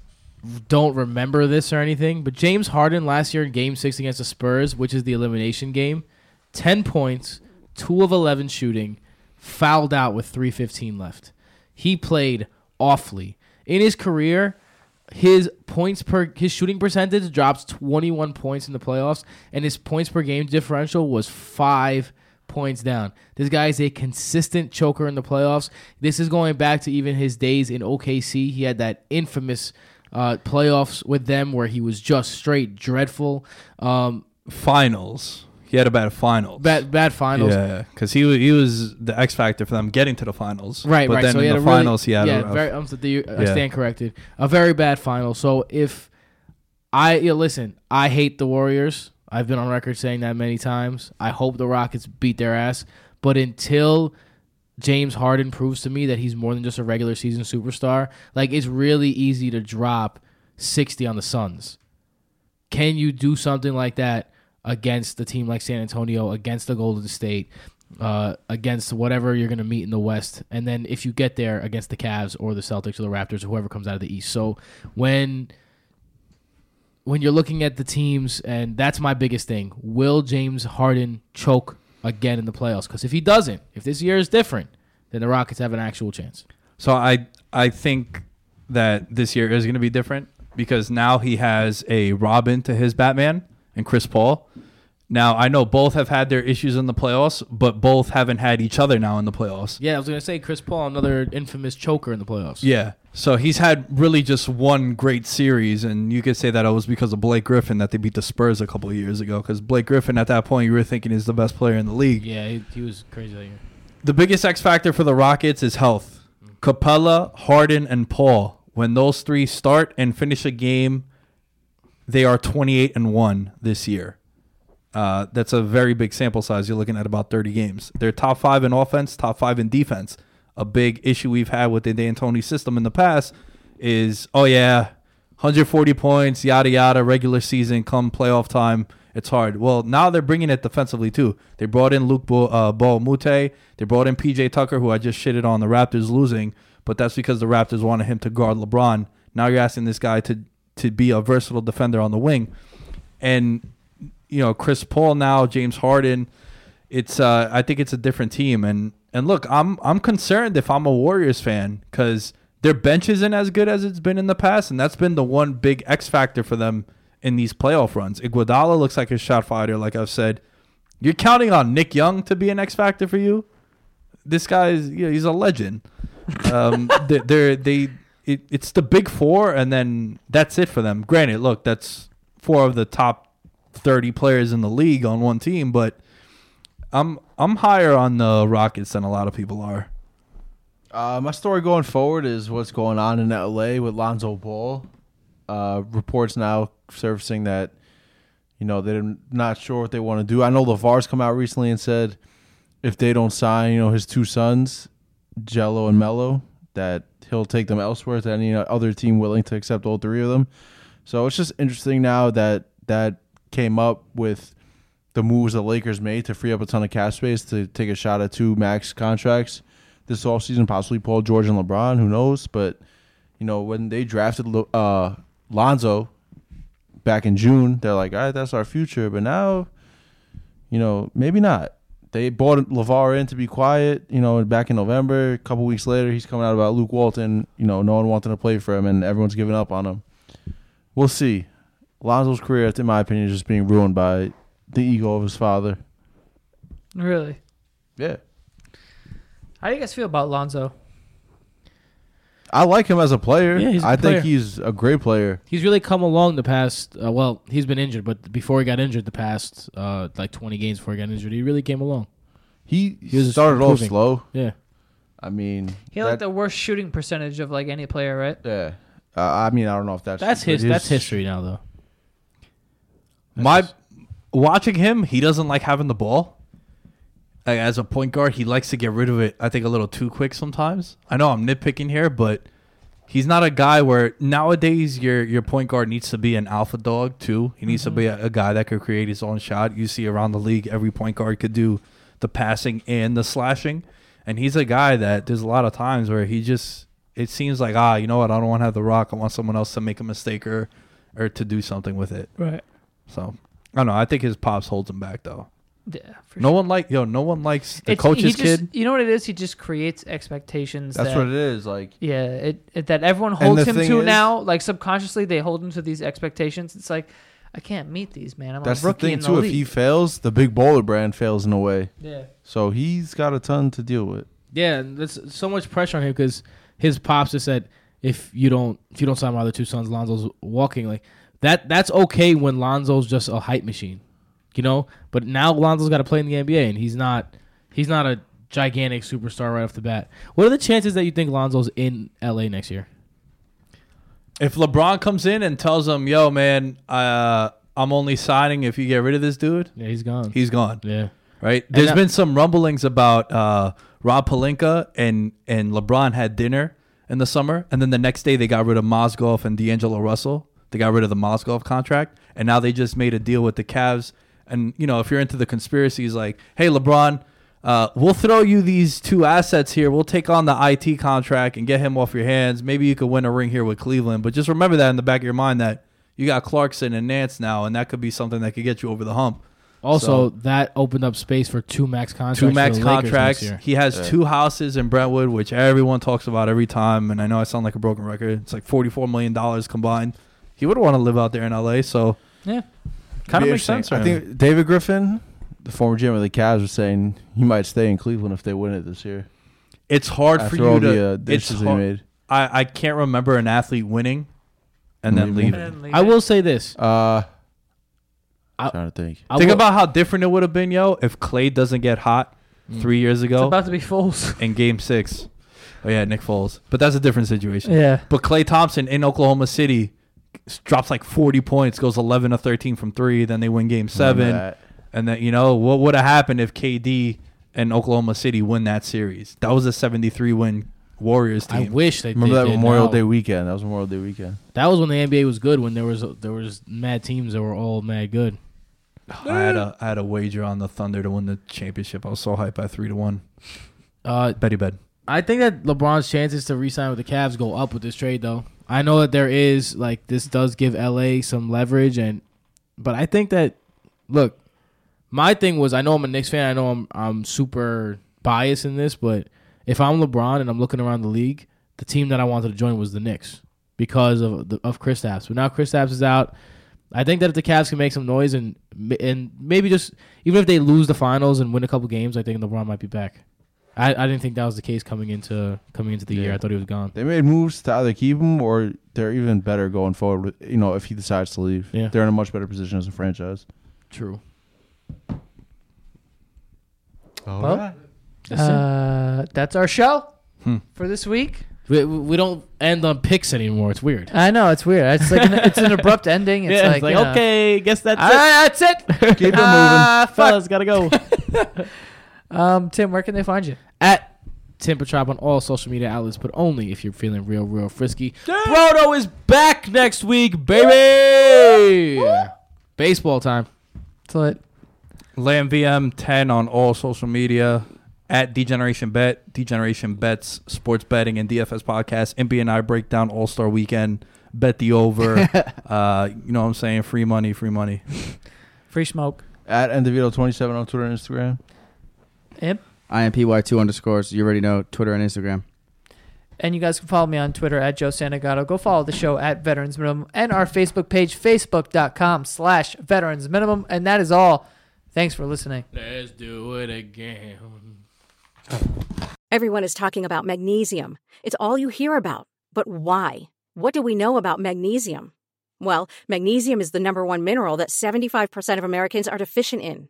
don't remember this or anything, but James Harden last year in Game Six against the Spurs, which is the elimination game, ten points, two of eleven shooting, fouled out with three fifteen left. He played awfully in his career his points per his shooting percentage drops 21 points in the playoffs and his points per game differential was 5 points down. This guy is a consistent choker in the playoffs. This is going back to even his days in OKC. He had that infamous uh, playoffs with them where he was just straight dreadful. Um, Finals. He had a bad finals. bad bad finals. Yeah, because he wa- he was the X factor for them getting to the finals. Right, but right. then so in the a really- finals, he had yeah, a, very. I'm I Yeah. stand corrected. A very bad final. So if I yeah, listen, I hate the Warriors. I've been on record saying that many times. I hope the Rockets beat their ass, but until James Harden proves to me that he's more than just a regular season superstar, like it's really easy to drop 60 on the Suns. Can you do something like that against a team like San Antonio, against the Golden State, uh, against whatever you're going to meet in the West, and then if you get there against the Cavs or the Celtics or the Raptors or whoever comes out of the East? So when when you're looking at the teams, and that's my biggest thing, will James Harden choke again in the playoffs? Because if he doesn't, if this year is different, then the Rockets have an actual chance. So I I think that this year is going to be different because now he has a Robin to his Batman and Chris Paul. Now I know both have had their issues in the playoffs, but both haven't had each other now in the playoffs. Yeah, I was gonna say Chris Paul, another infamous choker in the playoffs. Yeah. So he's had really just one great series, and you could say that it was because of Blake Griffin that they beat the Spurs a couple of years ago. Because Blake Griffin, at that point, you were thinking is the best player in the league. yeah, he, he was crazy that year. The biggest X factor for the Rockets is health. Mm. Capella, Harden, and Paul. When those three start and finish a game, they are 28 and 1 this year. Uh, that's a very big sample size. You're looking at about 30 games. They're top five in offense, top five in defense. A big issue we've had with the D'Antoni system in the past is, oh yeah, 140 points, yada yada, regular season, come playoff time, it's hard. Well, now they're bringing it defensively too. They brought in Luke Bo, uh, Bo Mute. They brought in PJ Tucker, who I just shitted on the Raptors losing, but that's because the Raptors wanted him to guard LeBron. Now you're asking this guy to to be a versatile defender on the wing, and you know Chris Paul now, James Harden. It's uh, I think it's a different team, and and look, I'm I'm concerned if I'm a Warriors fan because their bench isn't as good as it's been in the past, and that's been the one big X factor for them in these playoff runs. Iguodala looks like a shot fighter, like I've said. You're counting on Nick Young to be an X factor for you. This guy is you know, he's a legend. Um, they they're, they it, it's the big four, and then that's it for them. Granted, look, that's four of the top thirty players in the league on one team, but I'm I'm higher on the Rockets than a lot of people are. Uh, my story going forward is what's going on in LA with Lonzo Ball. Uh, reports now surfacing that you know they're not sure what they want to do. I know LaVar's come out recently and said if they don't sign, you know, his two sons, Gelo and Melo, that he'll take them elsewhere to any other team willing to accept all three of them. So it's just interesting now that that came up with the moves the Lakers made to free up a ton of cap space to take a shot at two max contracts this offseason, possibly Paul George and LeBron, who knows? But, you know, when they drafted uh, Lonzo back in June, they're like, all right, that's our future. But now, you know, maybe not. They bought LaVar in to be quiet, you know, back in November. A couple weeks later, he's coming out about Luke Walton, you know, no one wanting to play for him, and everyone's giving up on him. We'll see. Lonzo's career, in my opinion, is just being ruined by the ego of his father. Really? Yeah. How do you guys feel about Lonzo? I like him as a player. Yeah, he's a I player. think he's a great player. He's really come along the past. Uh, well, he's been injured, but before he got injured, the past uh, like 20 games before he got injured, he really came along. He, He was started off slow. Yeah. I mean, He had like the worst shooting percentage of like any player, right? yeah. Uh, I mean, I don't know if that's That's his. his- That's history now, though. My watching him, he doesn't like having the ball. Like, as a point guard, he likes to get rid of it. I think a little too quick sometimes. I know I'm nitpicking here, but he's not a guy where nowadays your your point guard needs to be an alpha dog too. He needs to be a, a guy that could create his own shot. You see around the league, every point guard could do the passing and the slashing, and he's a guy that there's a lot of times where he just it seems like ah you know what I don't want to have the rock. I want someone else to make a mistake or or to do something with it. Right. So I don't know. I think his pops holds him back though. Yeah. For No sure. one like yo. No one likes the It's- coach's he just, kid. You know what it is? He just creates expectations. That's that, what it is. Like, Yeah, it, it that everyone holds him to is- now. Like subconsciously, they hold him to these expectations. It's like I can't meet these, man. I'm that's a the rookie thing in the too. If he fails, the Big Baller Brand fails in a way. yeah. So he's got a ton to deal with. Yeah, there's so much pressure on him because his pops just said if you don't if you don't sign my other two sons, Lonzo's walking like that. That's okay when Lonzo's just a hype machine, you know. But now Lonzo's got to play in the NBA, and he's not he's not a gigantic superstar right off the bat. What are the chances that you think Lonzo's in LA next year? If LeBron comes in and tells him, "Yo, man, uh, I'm only signing if you get rid of this dude," Yeah, he's gone. he's gone. yeah, Right? There's that- been some rumblings about uh, Rob Pelinka and and LeBron had dinner in the summer, and then the next day they got rid of Mozgov and D'Angelo Russell. They got rid of the Mozgov contract, and now they just made a deal with the Cavs. And you know, if you're into the conspiracies, like, hey, LeBron, uh, we'll throw you these two assets here. We'll take on the IT contract and get him off your hands. Maybe you could win a ring here with Cleveland, but just remember that in the back of your mind that you got Clarkson and Nance now, and that could be something that could get you over the hump. Also, that opened up space for two max contracts. two max the Lakers next contracts. He has two houses in Brentwood, which everyone talks about every time. And I know I sound like a broken record. It's like forty-four million dollars combined. He would want to live out there in LA, so Yeah. kind of makes sense. I think David Griffin, the former GM of the Cavs, was saying he might stay in Cleveland if they win it this year. it's hard After for you all to. the uh, it's hard- made. I I can't remember an athlete winning and then Leaving. leaving. I will say this. Uh, I- trying to think. I Think will- about how different it would have been, yo, if Klay doesn't get hot three years It's ago about to be Foles. in Game Six. Oh yeah, Nick Foles, but that's a different situation. yeah. But Klay Thompson in Oklahoma City drops like 40 points, goes 11 to 13 from three. Then they win game seven. That. And then, you know, what would have happened if KD and Oklahoma City win that series? That was a 73 win Warriors team. I wish they Remember they that did Memorial now. Day weekend? That was Memorial Day weekend. That was when the NBA was good. When there was there was mad teams that were all mad good. I had a I had a wager on the Thunder to win the championship. I was so hyped by three to one. Uh, Betty bed. I think that LeBron's chances to re-sign with the Cavs go up with this trade, though. I know that there is like this does give LA some leverage, and but I think that look, my thing was I know I'm a Knicks fan. I know I'm I'm super biased in this, but if I'm LeBron and I'm looking around the league, the team that I wanted to join was the Knicks because of the, of Kristaps. But now Kristaps is out. I think that if the Cavs can make some noise and and maybe just even if they lose the finals and win a couple games, I think LeBron might be back. I, I didn't think that was the case coming into coming into the year. I thought he was gone. They made moves to either keep him or they're even better going forward. With, you know, if he decides to leave, Yeah. they're in a much better position as a franchise. True. Well, uh, that's our show Hmm. for this week. We, we don't end on picks anymore. It's weird. I know it's weird. It's like an, it's an abrupt ending. It's yeah, like, it's like you know, okay, guess that's all it. right, that's it. Keep it Ah, fuck. Fellas, gotta go. Um, Tim, where can they find you? At Tim Petrop on all social media outlets, but only if you're feeling real, real frisky. Brodo is back next week, baby. Baseball time. So it. Lamb VM 10 on all social media. At Degeneration Bet, Degeneration Bets, Sports Betting, and DFS Podcast. NBA and I break down All Star Weekend. Bet the over. uh, you know what I'm saying? Free money, free money. Free smoke. At Endevito27 on Twitter and Instagram. Imp. IMPY2 underscores. You already know Twitter and Instagram. And you guys can follow me on Twitter at Joe Santagato. Go follow the show at Veterans Minimum and our Facebook page, facebook.com slash Veterans Minimum. And that is all. Thanks for listening. Let's do it again. Everyone is talking about magnesium. It's all you hear about. But why? What do we know about magnesium? Well, magnesium is the number one mineral that 75% of Americans are deficient in.